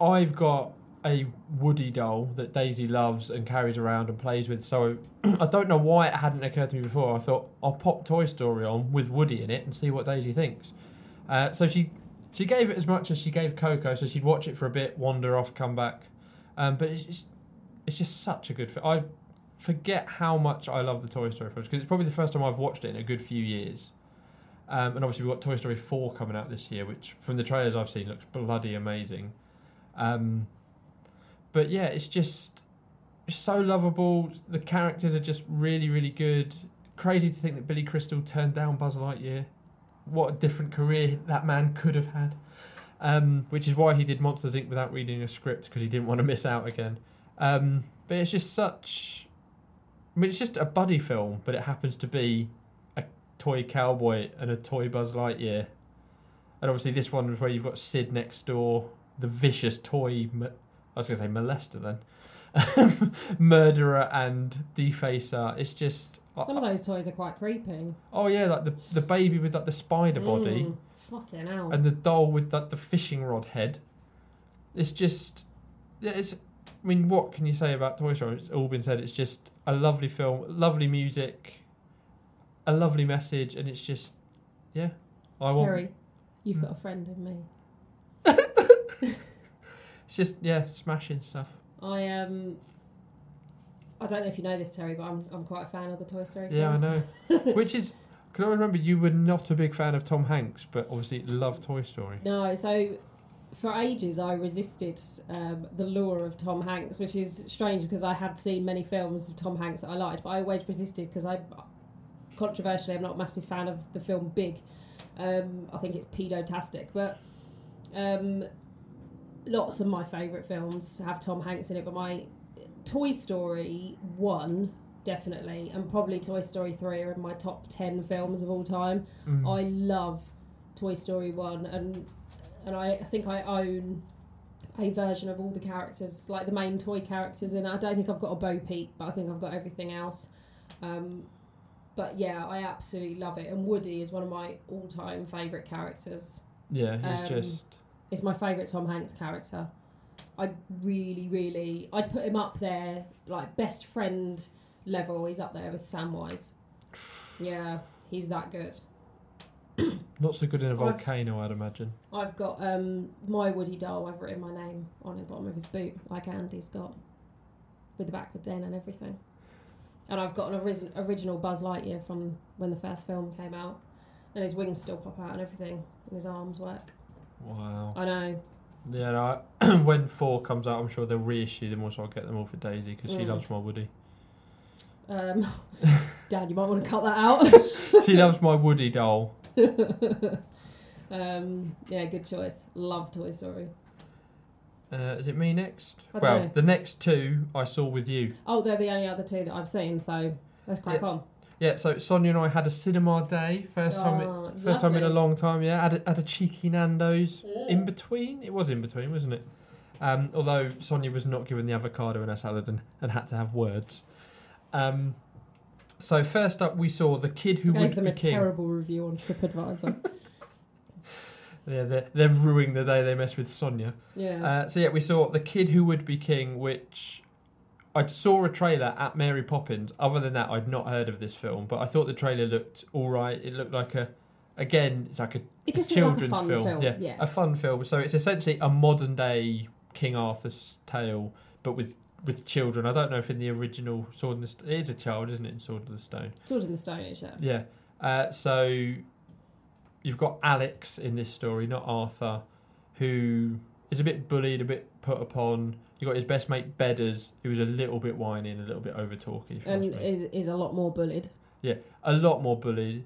I've got a Woody doll that Daisy loves and carries around and plays with. So I don't know why it hadn't occurred to me before. I thought I'll pop Toy Story on with Woody in it and see what Daisy thinks. Uh, so she she gave it as much as she gave Coco. So she'd watch it for a bit, wander off, come back. Um, but it's just, it's just such a good film. I forget how much I love the Toy Story films because it's probably the first time I've watched it in a good few years. Um, and obviously we've got Toy Story 4 coming out this year, which from the trailers I've seen looks bloody amazing. Um, but yeah, it's just so lovable. The characters are just really, really good. Crazy to think that Billy Crystal turned down Buzz Lightyear. What a different career that man could have had. Um, which is why he did Monsters Inc. without reading a script because he didn't want to miss out again. Um, but it's just such. I mean, it's just a buddy film, but it happens to be a toy cowboy and a toy Buzz Lightyear. And obviously, this one is where you've got Sid next door, the vicious toy. I was going to say molester then. Murderer and defacer. It's just. Some of those toys are quite creepy. Oh yeah, like the the baby with like the spider body Mm, fucking hell. and the doll with like the fishing rod head. It's just, yeah. It's. I mean, what can you say about Toy Story? It's all been said. It's just a lovely film, lovely music, a lovely message, and it's just, yeah. I want. Terry, you've Mm. got a friend in me. Just yeah, smashing stuff. I um, I don't know if you know this, Terry, but I'm I'm quite a fan of the Toy Story. Yeah, I know. Which is, can I remember you were not a big fan of Tom Hanks, but obviously love Toy Story. No, so for ages I resisted um, the lure of Tom Hanks, which is strange because I had seen many films of Tom Hanks that I liked, but I always resisted because I, controversially, I'm not a massive fan of the film Big. Um, I think it's pedotastic, but um, lots of my favourite films have Tom Hanks in it. But my Toy Story one definitely, and probably Toy Story three are in my top ten films of all time. Mm. I love Toy Story one, and and I, I think I own a version of all the characters, like the main toy characters in it. I don't think I've got a Bo Peep, but I think I've got everything else. Um, but yeah, I absolutely love it, and Woody is one of my all-time favourite characters. yeah, he's um, just. It's my favourite Tom Hanks character. I really, really, I'd put him up there, like best friend level. He's up there with Samwise. Yeah, he's that good. Not so good in a volcano, I'd imagine. I've got um, my Woody doll. I've written my name on the bottom of his boot, like Andy's got, with the backward den and everything. And I've got an oris- original Buzz Lightyear from when the first film came out, and his wings still pop out and everything, and his arms work. Wow. I know. Yeah, no, I, when four comes out, I'm sure they'll reissue them, or so I'll get them all for Daisy because she Mm. loves my Woody. Um, Dad, you might want to cut that out. She loves my Woody doll. um, yeah, good choice. Love Toy Story. Uh, is it me next? I don't well, know. the next two I saw with you. Oh, they're the only other two that I've seen, so let's crack on. Yeah, so Sonia and I had a cinema day, first time, Oh, first time in a long time. Yeah, had a, had a cheeky Nando's in between. It was in between, wasn't it? Um, although Sonia was not given the avocado in her salad and, and had to have words. Um, so first up, we saw the kid who Gave would them be a king. terrible review on TripAdvisor. Yeah, they're, they're ruining the day they mess with Sonia. yeah. Uh, so yeah, we saw the kid who would be king, which I saw a trailer at Mary Poppins. Other than that, I'd not heard of this film, but I thought the trailer looked all right. It looked like a, again, it's like a it just a looked like a children's film. film. Yeah, yeah. a fun film. So it's essentially a modern day King Arthur's tale, but with with children. I don't know if in the original Sword in the St- it is a child, isn't it? In Sword of the Stone. Sword in the Stone Age, yeah. Yeah. Uh, so you've got Alex in this story, not Arthur, who is a bit bullied, a bit put upon. You've got his best mate Bedders, who was a little bit whiny and a little bit over talky. And ask me. it is a lot more bullied. Yeah, a lot more bullied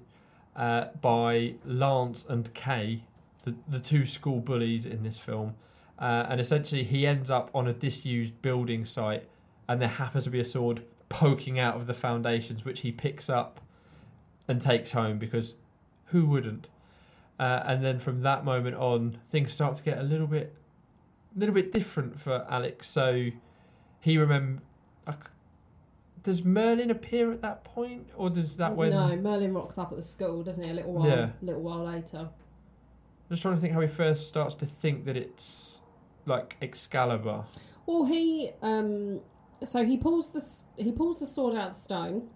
uh, by Lance and Kay, the, the two school bullies in this film. Uh, and essentially, he ends up on a disused building site, and there happens to be a sword poking out of the foundations, which he picks up and takes home because who wouldn't? Uh, and then from that moment on, things start to get a little bit, little bit different for Alex. So he remember. Does Merlin appear at that point, or does that when? No, Merlin rocks up at the school, doesn't he? A little while, Yeah. little while later. I'm just trying to think how he first starts to think that it's like Excalibur. Well, he um, so he pulls the he pulls the sword out of the stone,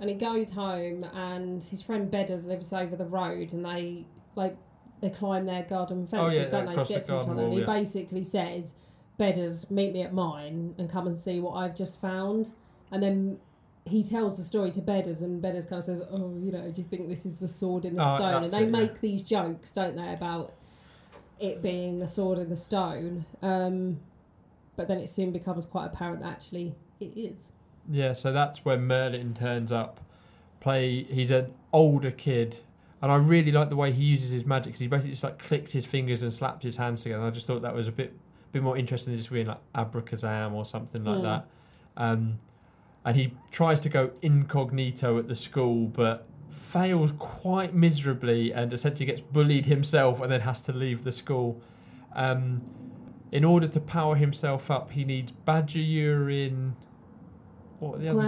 and he goes home, and his friend Bedders lives over the road, and they like they climb their garden Oh, fences, yeah, don't they, to get the to each other? and he yeah. basically says, "Bedders, meet me at mine, and come and see what I've just found." and then he tells the story to Bedders, and Bedders kind of says, "Oh, you know, do you think this is the sword in the Oh, stone?" And they it, yeah. make these jokes, don't they, about it being the sword in the stone. Um, but then it soon becomes quite apparent that actually it is. Yeah, so that's when Merlin turns up. Play. He's an older kid, and I really like the way he uses his magic because he basically just like clicked his fingers and slapped his hands together. I just thought that was a bit, bit more interesting than just being like abracazam or something like Mm. that. Um, and he tries to go incognito at the school, but fails quite miserably, and essentially gets bullied himself, and then has to leave the school. Um, in order to power himself up, he needs badger urine. What are the others?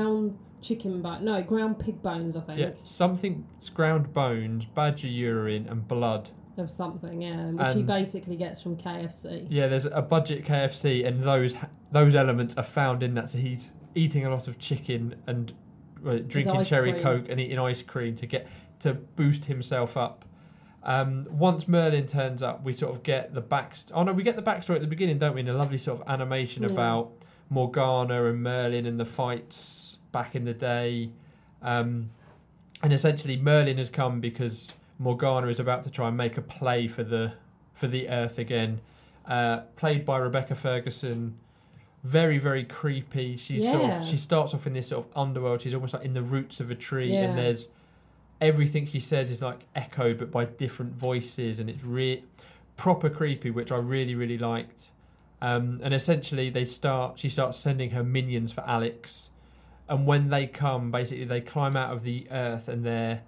Chicken bone, no, ground pig bones, I think, Yeah, something ground bones, badger urine, and blood. of something, yeah, which he basically gets from KFC. Yeah, there's a budget KFC, and those those elements are found in that. So he's eating a lot of chicken and uh, drinking cherry cream. coke and eating ice cream to get to boost himself up. Um, once Merlin turns up, we sort of get the back. Oh no, we get the backstory at the beginning, don't we? In a lovely sort of animation Mm. about Morgana and Merlin and the fights back in the day. Um, and essentially, Merlin has come because Morgana is about to try and make a play for the for the Earth again. Uh, played by Rebecca Ferguson. Very very creepy. She's sort of she starts off in this sort of underworld. She's almost like in the roots of a tree, Yeah. and there's everything she says is like echoed but by different voices, and it's re- proper creepy, which I really really liked. Um, and essentially, they start. She starts sending her minions for Alex, and when they come, basically they climb out of the earth, and they're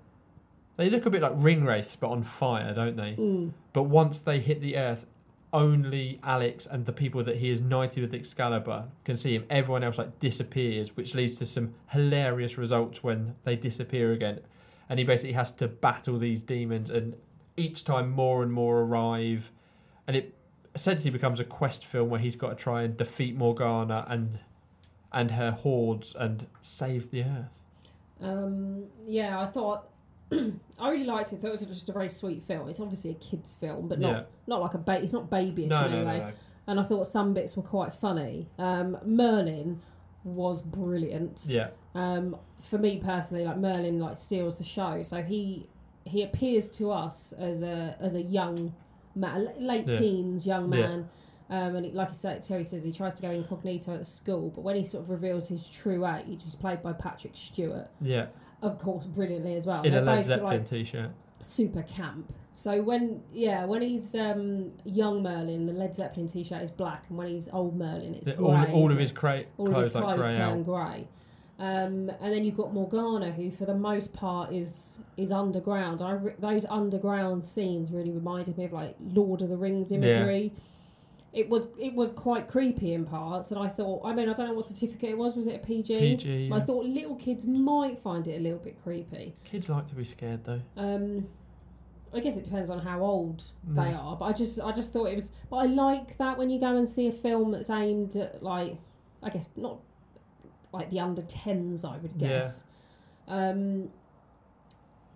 they look a bit like ring wraiths, but on fire, don't they? Mm. But once they hit the earth, only Alex and the people that he has knighted with Excalibur can see him. Everyone else like disappears, which leads to some hilarious results when they disappear again. And he basically has to battle these demons, and each time more and more arrive, and it essentially becomes a quest film where he's got to try and defeat Morgana and and her hordes and save the earth. Um, yeah, I thought I really liked it. I thought it was just a very sweet film. It's obviously a kids' film, but not yeah. not like a ba- it's not babyish No, in no, no. And I thought some bits were quite funny. Um, Merlin was brilliant. Yeah. Um, for me personally, like Merlin, like steals the show. So he he appears to us as a as a young man, late Yeah. teens, young Yeah. Um, and he, like I said, Terry says he tries to go incognito at school, but when he sort of reveals his true age, he's played by Patrick Stewart, Yeah. of course, brilliantly as well. In a Led Zeppelin like, t-shirt. super camp. So when yeah, when he's um, young Merlin, the Led Zeppelin t-shirt is black, and when he's old Merlin, it's The- grey. all, all of his it? cra- all of clothes his like clothes grey turn grey. Um, and then you've got Morgana, who for the most part is is underground. I re- those underground scenes really reminded me of like Lord of the Rings imagery. It was it was quite creepy in parts, and I thought. I mean, I don't know what certificate it was. Was it a PG? PG. I thought little kids might find it a little bit creepy. Kids like to be scared though. Um, I guess it depends on how old they are, but I just I just thought it was. But I like that when you go and see a film that's aimed at like, I guess not like the under tens, I would Yeah. guess. Um,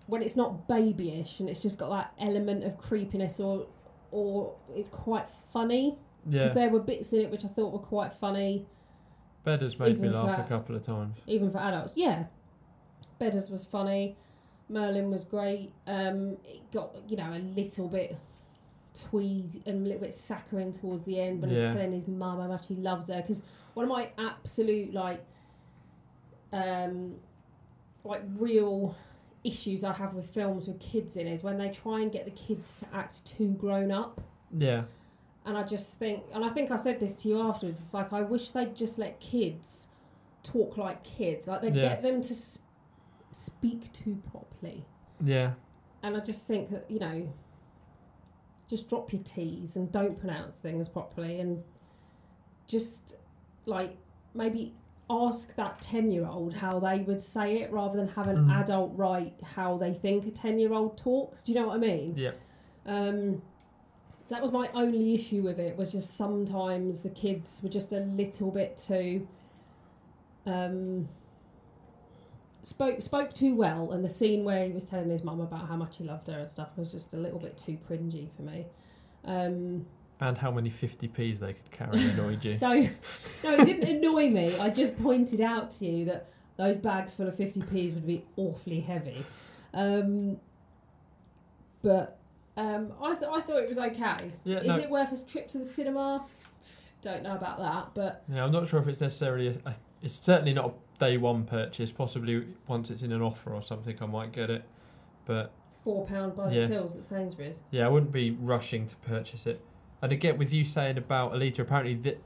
when it's not babyish and it's just got that element of creepiness, or or it's quite funny because Yeah. there were bits in it which I thought were quite funny, Bedders made me even laugh for- a couple of times. even for adults. Yeah, Bedders was funny. Merlin was great. Um, it got you know a little bit twee and a little bit saccharine towards the end when Yeah. he's telling his mum how much he loves her. Because one of my absolute like, um, like real issues I have with films with kids in is when they try and get the kids to act too grown up. Yeah. And I just think, and I think I said this to you afterwards. It's like I wish they'd just let kids talk like kids, like they Yeah. get them to s- speak too properly. Yeah. And I just think that you know, just drop your t's and don't pronounce things properly, and just like maybe ask that ten-year-old how they would say it rather than have an Mm. adult write how they think a ten-year-old talks. Do you know what I mean? Yeah. Um, so that was my only issue with it. Was just sometimes the kids were just a little bit too um, spoke spoke too well, and the scene where he was telling his mum about how much he loved her and stuff was just a little bit too cringy for me. Um, And how many 50p's they could carry annoyed you. So, no, it didn't annoy me. I just pointed out to you that those bags full of 50p's would be awfully heavy. Um, but um, I, th- I thought it was okay. Yeah, Is no, it worth a trip to the cinema? Don't know about that, but yeah, I'm not sure if it's necessarily. A, a, it's certainly not a day one purchase. Possibly once it's in an offer or something, I might get it. But £4 by Yeah. the tills at Sainsbury's. yeah, I wouldn't be rushing to purchase it. And again, with you saying about Alita, apparently that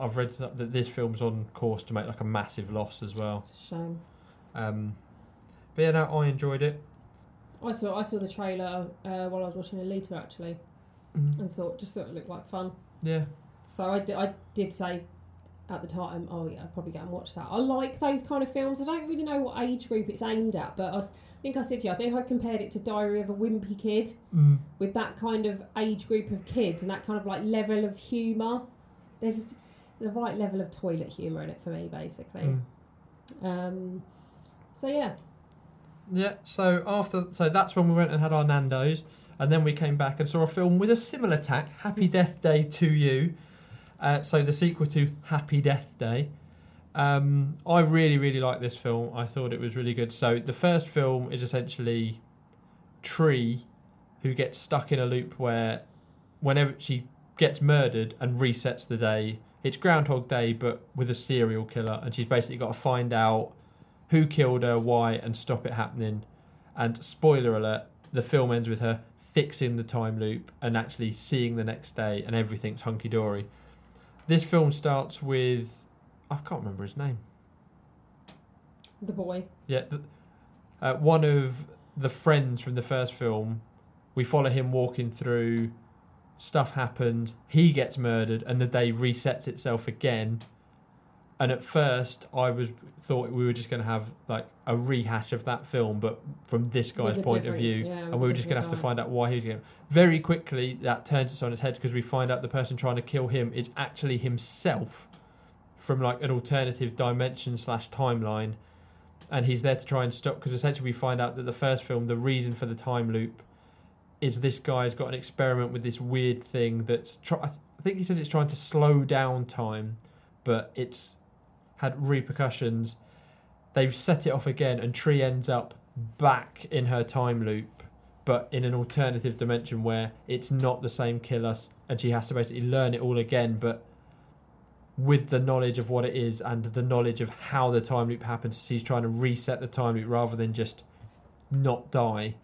I've read that that this film's on course to make like a massive loss as well. It's a shame. Um, but yeah, no, I enjoyed it. I saw I saw the trailer uh, while I was watching Alita actually, and thought just thought it looked like fun. Yeah, So I did, I did say at the time, oh yeah, I'd probably go and watch that. I like those kind of films. I don't really know what age group it's aimed at, but I, was, I think I said to you, I think I compared it to Diary of a Wimpy Kid mm. with that kind of age group of kids and that kind of like level of humour. There's the right level of toilet humour in it for me, basically. Mm. Um, so yeah, Yeah, so after so that's when we went and had our Nando's, and then we came back and saw a film with a similar tack, Happy Death Day to You. Uh, so the sequel to Happy Death Day. Um, I really, really like this film. I thought it was really good. So the first film is essentially Tree, who gets stuck in a loop where, whenever she gets murdered and resets the day, it's Groundhog Day but with a serial killer, and she's basically got to find out who killed her, why, and stop it happening. And spoiler alert: the film ends with her fixing the time loop and actually seeing the next day, and everything's hunky dory. This film starts with I can't remember his name. the boy. Yeah, th- uh, one of the friends from the first film. We follow him walking through. Stuff happens. He gets murdered, and the day resets itself again. And at first, I was thought we were just going to have like a rehash of that film, but from this guy's point of view. yeah, and we were just going to have to find out why he was getting very quickly that turns it on its head because we find out the person trying to kill him is actually himself from like an alternative dimension slash timeline. And he's there to try and stop because essentially we find out that the first film the reason for the time loop is this guy's got an experiment with this weird thing that's try- I think he says it's trying to slow down time but it's had repercussions they've set it off again and Tree ends up back in her time loop, but in an alternative dimension where it's not the same killer, and she has to basically learn it all again, but with the knowledge of what it is and the knowledge of how the time loop happens. She's trying to reset the time loop rather than just not die.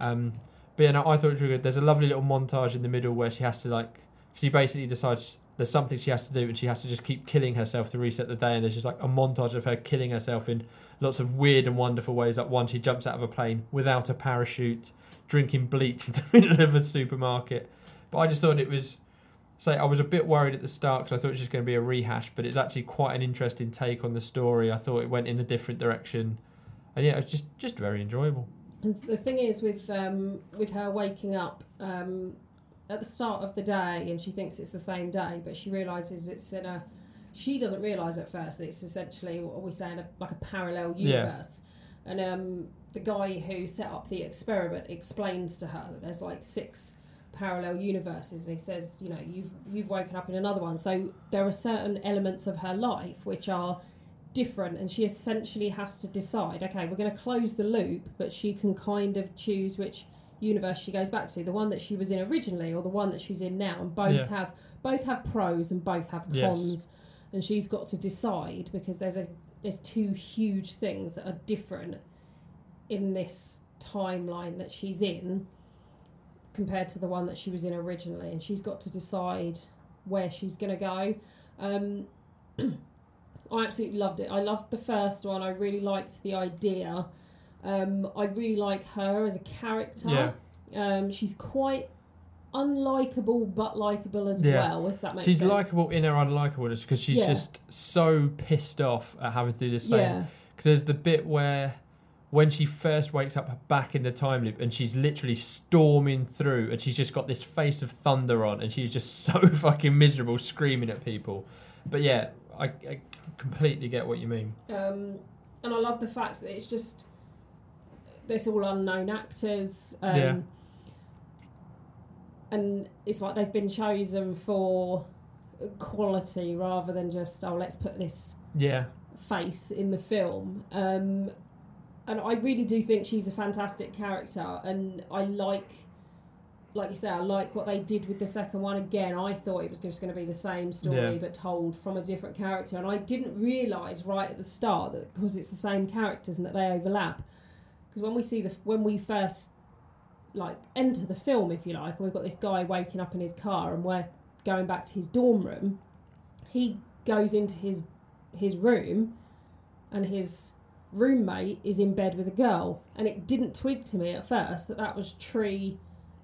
Um, but yeah, no, I thought it was really good. There's a lovely little montage in the middle where she has to like, she basically decides there's something she has to do, and she has to just keep killing herself to reset the day. And there's just like a montage of her killing herself in lots of weird and wonderful ways. Like one, she jumps out of a plane without a parachute, drinking bleach in the middle of a supermarket. But I just thought it was. Say, I was a bit worried at the start because I thought it was just going to be a rehash, but it's actually quite an interesting take on the story. I thought it went in a different direction, and yeah, it was just just very enjoyable. And the thing is with um, with her waking up um, at the start of the day, and she thinks it's the same day, but she realizes it's in a. She doesn't realize at first that it's essentially what are we saying, a, like a parallel Yeah. universe. And um, the guy who set up the experiment explains to her that there's like six parallel universes, and he says, you know, you've you've woken up in another one. So there are certain elements of her life which are different and she essentially has to decide okay we're going to close the loop but she can kind of choose which universe she goes back to the one that she was in originally or the one that she's in now and both Yeah. have both have pros and both have Yes. cons and she's got to decide because there's a there's two huge things that are different in this timeline that she's in compared to the one that she was in originally and she's got to decide where she's going to go um, I absolutely loved it. I loved the first one. I really liked the idea. Um, I really like her as a character. Yeah. Um, she's quite unlikable but likable as Yeah. well, if that makes She's sense. She's likable in her unlikableness because she's Yeah. just so pissed off at having to do this yeah, Because there's the bit where when she first wakes up back in the time loop and she's literally storming through and she's just got this face of thunder on and she's just so fucking miserable screaming at people. But yeah, I, I completely get what you mean. um, and I love the fact that it's just there's all unknown actors. Um, Yeah. and it's like they've been chosen for quality rather than just oh let's put this Yeah, face in the film. Um, and I really do think she's a fantastic character, and I like, like you say, I like what they did with the second one. Again, I thought it was just going to be the same story Yeah. but told from a different character, and I didn't realise right at the start that because it's the same characters and that they overlap. Because when we see the when we first like enter the film, if you like, and we've got this guy waking up in his car, and we're going back to his dorm room, he goes into his his room and his roommate is in bed with a girl. And it didn't twig to me at first that that was tree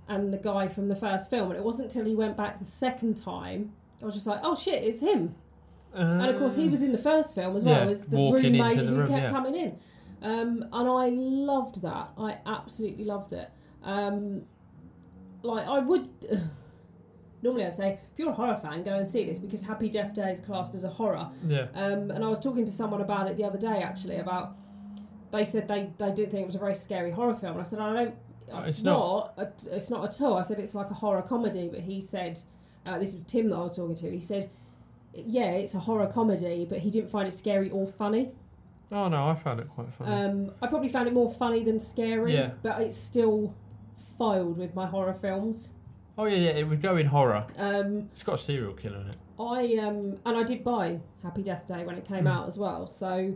and the guy from the first film. And it wasn't until he went back the second time i was just like oh shit it's him. And of course he ah. was in the first film as well Yeah, as the roommate the who room, kept yeah. coming in um, and i loved that i absolutely loved it um, like i would normally i'd say if you're a horror fan go and see this because happy death day is classed as a horror yeah, um, and I was talking to someone about it the other day actually about they said they, they didn't think it was a very scary horror film. And I said I don't. Uh, It's, it's not. at- It's not at all. I said it's like a horror comedy. But he said uh, this was Tim that I was talking to. He said, yeah, it's a horror comedy, but he didn't find it scary or funny. Oh no, I found it quite funny. Um, I probably found it more funny than scary. Yeah. But it's still filed with my horror films. oh yeah, yeah, it would go in horror. Um, It's got a serial killer in it. I um and I did buy Happy Death Day when it came Mm. out as well. So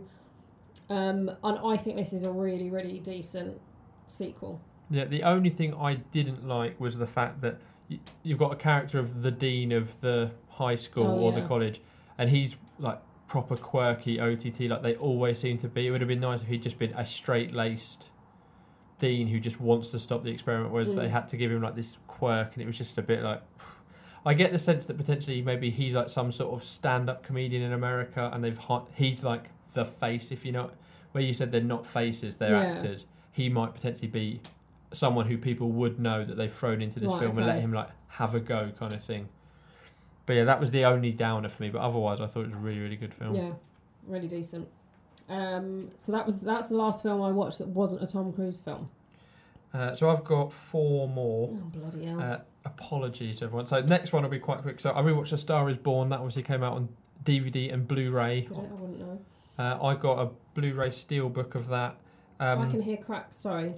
um and I think this is a really really decent sequel. Yeah, the only thing I didn't like was the fact that y- you've got a character of the dean of the high school Oh, or the college, and he's like proper quirky OTT, like they always seem to be. It would have been nice if he'd just been a straight laced dean who just wants to stop the experiment, whereas Mm. they had to give him like this quirk, and it was just a bit like. I get the sense that potentially maybe he's like some sort of stand-up comedian in America, and they've he's like the face. If you know, where you said they're not faces, they're Yeah. actors. He might potentially be someone who people would know that they've thrown into this Right, film and let him like have a go, kind of thing. But yeah, that was the only downer for me. But otherwise, I thought it was a really, really good film. Yeah, really decent. Um, so that was that's the last film I watched that wasn't a Tom Cruise film. Uh, so I've got four more. Oh bloody hell! Uh, apologies, everyone. So next one will be quite quick. So I rewatched A Star Is Born. That obviously came out on DVD and Blu-ray. Did? I wouldn't know. Uh, I got a Blu-ray steelbook of that. Um, I can hear crack. Sorry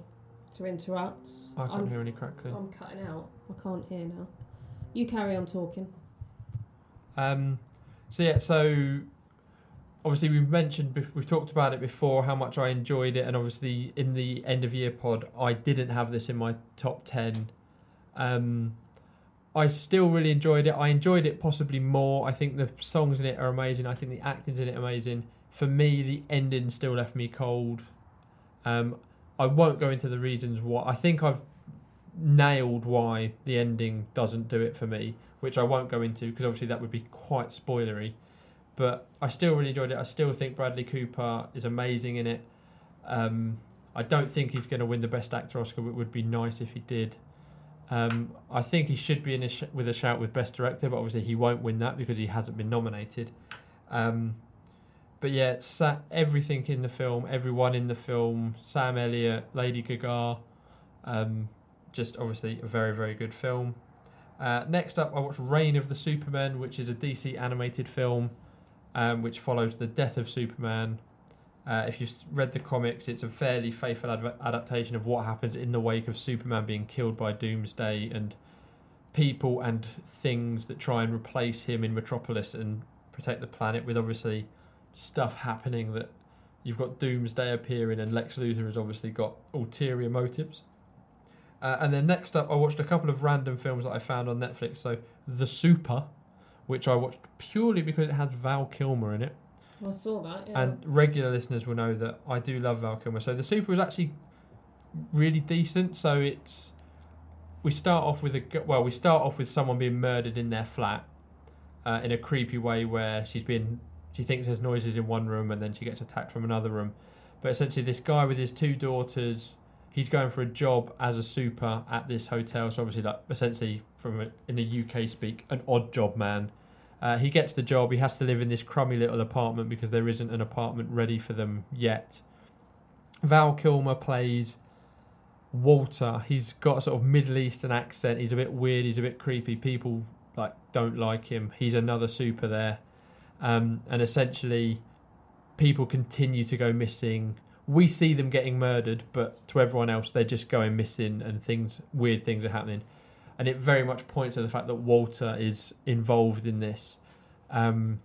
to interrupt. I can't I'm, hear any crackling. I'm cutting out. I can't hear now. You carry on talking. Um, so yeah, so obviously we've mentioned we've talked about it before how much I enjoyed it, and obviously in the end of year pod I didn't have this in my top ten. Um, I still really enjoyed it. I enjoyed it possibly more. I think the songs in it are amazing. I think the acting's in it amazing. For me, the ending still left me cold. Um, I won't go into the reasons why. I think I've nailed why the ending doesn't do it for me which I won't go into because obviously that would be quite spoilery. But I still really enjoyed it. I still think Bradley Cooper is amazing in it. Um, I don't think he's going to win the Best Actor Oscar, but it would be nice if he did. Um, I think he should be in a sh- with a shout with Best Director, but obviously he won't win that because he hasn't been nominated. Um, but yeah, everything in the film, everyone in the film, Sam Elliott, Lady Gaga, um, just obviously a very very good film. Uh, next up, I watched Reign of the Supermen, which is a DC animated film, um, which follows the death of Superman. Uh, if you've read the comics, it's a fairly faithful adv- adaptation of what happens in the wake of Superman being killed by Doomsday and people and things that try and replace him in Metropolis and protect the planet. With obviously stuff happening that you've got Doomsday appearing, and Lex Luthor has obviously got ulterior motives. Uh, and then next up, I watched a couple of random films that I found on Netflix. So, The Super, which I watched purely because it has Val Kilmer in it. I saw that. Yeah. And regular listeners will know that I do love Val Kilmer. So, The Super was actually really decent. So, it's. We start off with a Well, we start off with someone being murdered in their flat uh, in a creepy way where she's been. She thinks there's noises in one room and then she gets attacked from another room. But essentially, this guy with his two daughters he's going for a job as a super at this hotel. So obviously, like essentially from a, in the UK speak, an odd job man. Uh, he gets the job. He has to live in this crummy little apartment because there isn't an apartment ready for them yet. Val Kilmer plays Walter, he's got a sort of Middle Eastern accent. He's a bit weird. He's a bit creepy. People like don't like him. He's another super there, um, and essentially, people continue to go missing. We see them getting murdered, but to everyone else, they're just going missing, and things weird things are happening. And it very much points to the fact that Walter is involved in this. Um,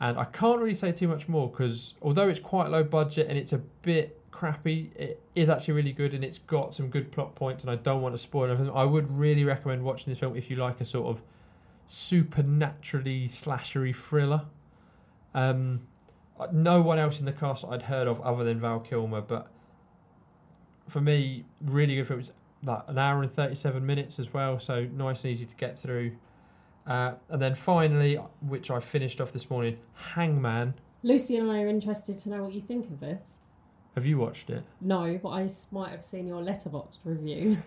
and I can't really say too much more because although it's quite low budget and it's a bit crappy, it is actually really good and it's got some good plot points. And I don't want to spoil anything. I would really recommend watching this film if you like a sort of supernaturally slashery thriller. Um, no one else in the cast I'd heard of other than Val Kilmer, but for me, really good film. It's like an hour and thirty-seven minutes as well, so nice and easy to get through. Uh, and then finally, which I finished off this morning, Hangman. Lucy and I are interested to know what you think of this. Have you watched it? No, but I might have seen your letterboxd review.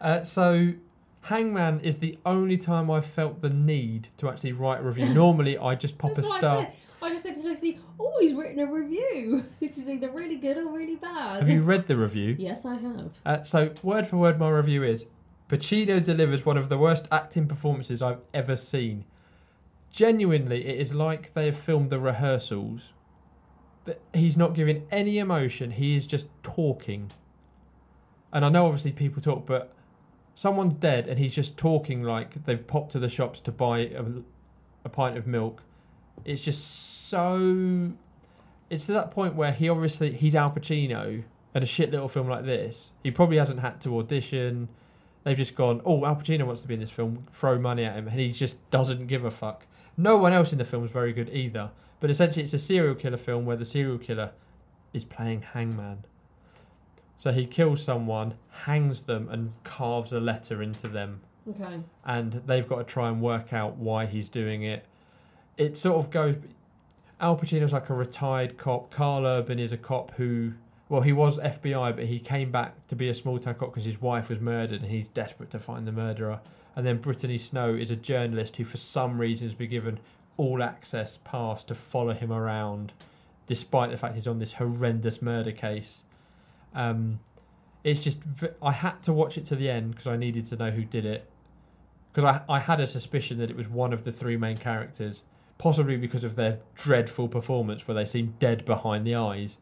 Uh, so, Hangman is the only time I've felt the need to actually write a review. Normally, I just pop a star. I just said to Lucy, "Oh, he's written a review. This is either really good or really bad." Have you read the review? yes, I have. Uh, so, word for word, my review is Pacino delivers one of the worst acting performances I've ever seen. Genuinely, it is like they have filmed the rehearsals, but he's not giving any emotion. He is just talking. And I know obviously people talk, but someone's dead and he's just talking like they've popped to the shops to buy a, a pint of milk. It's just so. It's to that point where he obviously he's Al Pacino, and a shit little film like this, he probably hasn't had to audition. They've just gone, oh, Al Pacino wants to be in this film, throw money at him, and he just doesn't give a fuck. No one else in the film is very good either. But essentially, it's a serial killer film where the serial killer is playing hangman. So he kills someone, hangs them, and carves a letter into them Okay. and they've got to try and work out why he's doing it. It sort of goes. Al Pacino's like a retired cop. Karl Urban is a cop who, well, he was FBI, but he came back to be a small town cop because his wife was murdered and he's desperate to find the murderer. And then Brittany Snow is a journalist who, for some reason, has been given all access pass to follow him around, despite the fact he's on this horrendous murder case. Um, it's just I had to watch it to the end because I needed to know who did it because I, I had a suspicion that it was one of the three main characters, possibly because of their dreadful performance where they seem dead behind the eyes.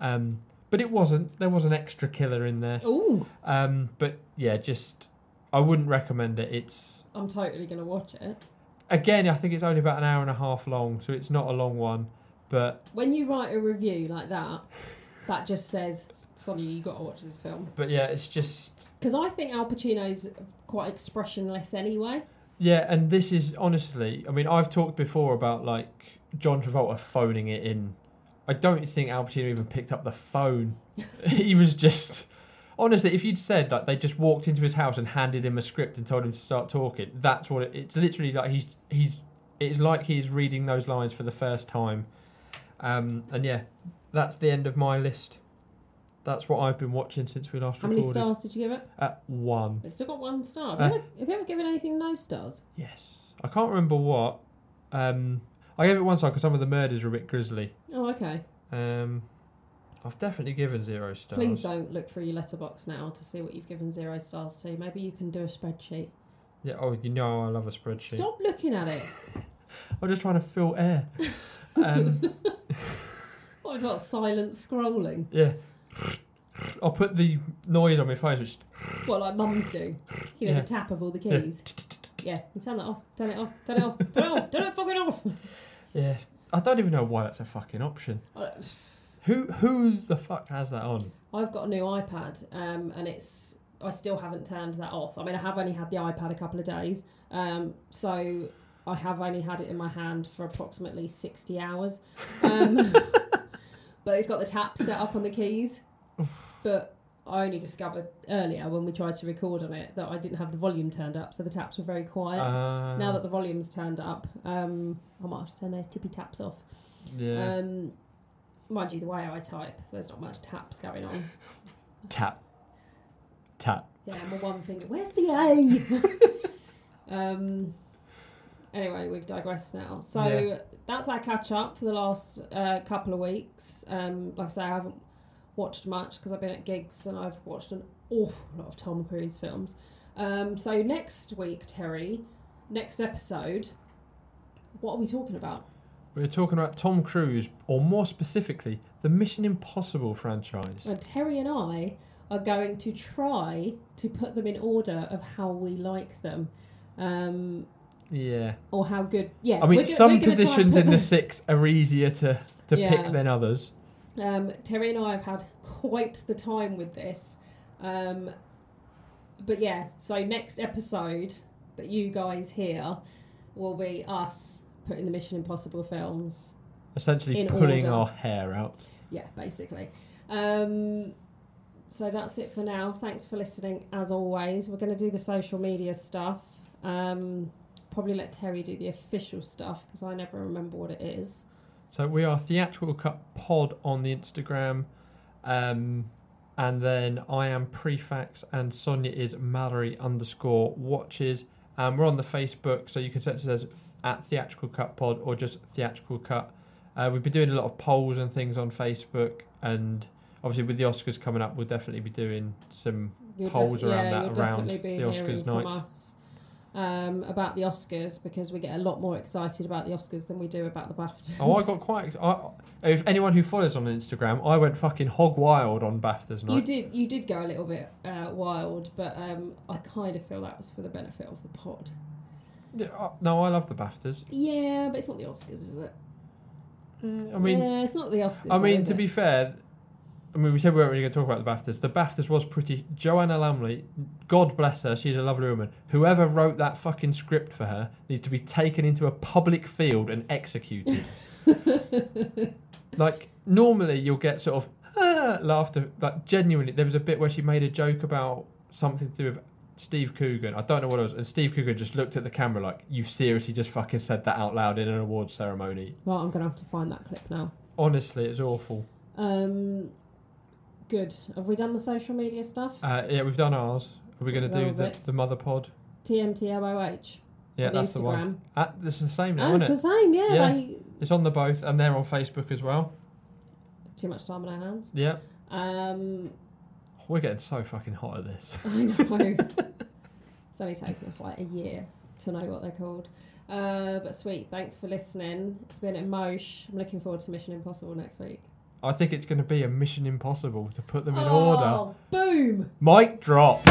Um, but it wasn't. There was an extra killer in there. Ooh, Um, but yeah, just I wouldn't recommend it. It's I'm totally gonna watch it. again, I think it's only about an hour and a half long, so it's not a long one. But When you write a review like that, that just says, "Sonny, you got to watch this film." but yeah, it's just Because I think Al Pacino's quite expressionless anyway. Yeah, and this is honestly, I mean, I've talked before about like John Travolta phoning it in. I don't think Al Pacino even picked up the phone. he was just honestly, if you'd said that they just walked into his house and handed him a script and told him to start talking, that's what it, it's literally like. He's he's it's like he's reading those lines for the first time. Um, and yeah, that's the end of my list. That's what I've been watching since we last recorded. How many stars did you give it? At one. It's still got one star. Have, Uh, you, ever, have you ever given anything no stars? Yes. I can't remember what. Um, I gave it one star because some of the murders are a bit grisly. Oh, okay. Um, I've definitely given zero stars. Please don't look through your Letterboxd now to see what you've given zero stars to. Maybe you can do a spreadsheet. Yeah. Oh, you know I love a spreadsheet. Stop looking at it. I'm just trying to fill air. Um, I've got silent scrolling. yeah. I'll put the noise on my phone. Which, What like mums do. You know, Yeah. the tap of all the keys. Yeah, you turn it off, turn it off, turn it off, turn it off, turn it fucking off. yeah. I don't even know why that's a fucking option. Who who the fuck has that on? I've got a new iPad, um, and it's I still haven't turned that off. I mean, I have only had the iPad a couple of days, um, so I have only had it in my hand for approximately sixty hours. Um, but it's got the tap set up on the keys, but I only discovered earlier when we tried to record on it that I didn't have the volume turned up, so the taps were very quiet. Uh, now that the volume's turned up, um, I might have to turn those tippy taps off. yeah. Um, mind you, the way I type, there's not much taps going on. tap. Tap. Yeah, I'm a one finger. Where's the A? um. Anyway, we've digressed now. So Yeah. That's our catch up for the last uh, couple of weeks. Um, like I say, I haven't watched much because I've been at gigs and I've watched an awful lot of Tom Cruise films. Um, so next week, Terry, next episode, what are we talking about? We're talking about Tom Cruise, or more specifically, the Mission Impossible franchise. And Terry and I are going to try to put them in order of how we like them. Um, Yeah. or how good, yeah. I mean, go- some we're gonna try and positions in the six are easier to, to Yeah. pick than others. Um, Terry and I have had quite the time with this. Um, but yeah, so next episode that you guys hear will be us putting the Mission Impossible films. Essentially, In pulling order. our hair out. Yeah, basically. Um, so that's it for now. Thanks for listening as always. We're going to do the social media stuff. Um, probably let Terry do the official stuff because I never remember what it is. So we are Theatrical Cut Pod on the Instagram. Um, and then I am Prefax and Sonia is Mallory underscore watches. And we're on the Facebook, so you can search us as at Theatrical Cut Pod or just Theatrical Cut. Uh, we've been doing a lot of polls and things on Facebook, and obviously with the Oscars coming up, we'll definitely be doing some You'll polls defi- around yeah, that, around the Oscars night. Um, about the Oscars because we get a lot more excited about the Oscars than we do about the BAFTAs. Oh, I got quite. I, if anyone who follows on Instagram, I went fucking hog wild on BAFTAs night. you did you did go a little bit uh, wild, but um, I kind of feel that was for the benefit of the pod. Yeah, uh, no, I love the BAFTAs. Yeah, but it's not the Oscars, is it? Mm, I mean, yeah, it's not the Oscars. I though, mean is to it? be fair, I mean we said we weren't really going to talk about the BAFTAs. The BAFTAs was pretty. Joanna Lumley, God bless her, she's a lovely woman. Whoever wrote that fucking script for her needs to be taken into a public field and executed. like normally you'll get sort of "Ah," laughter. Like genuinely, there was a bit where she made a joke about something to do with Steve Coogan. I don't know what it was, and Steve Coogan just looked at the camera like, "You seriously just fucking said that out loud in an awards ceremony." Well, I'm gonna have to find that clip now. Honestly, it's awful. Um, good. Have we done the social media stuff? Uh, yeah, we've done ours. Are we going to do the, bits. the mother pod? TMTOOH. Yeah, on that's the one. Uh, this is the same now, Oh, it's isn't the it? same, yeah. Yeah. They, It's on the both, and they're on Facebook as well. too much time on our hands. Yeah, Um, we're getting so fucking hot at this. I know. it's only taken us like a year to know what they're called. Uh, but sweet, thanks for listening. It's been Emosh. I'm looking forward to Mission Impossible next week. I think it's going to be a mission impossible to put them in oh, order. Oh, boom! Mic drop.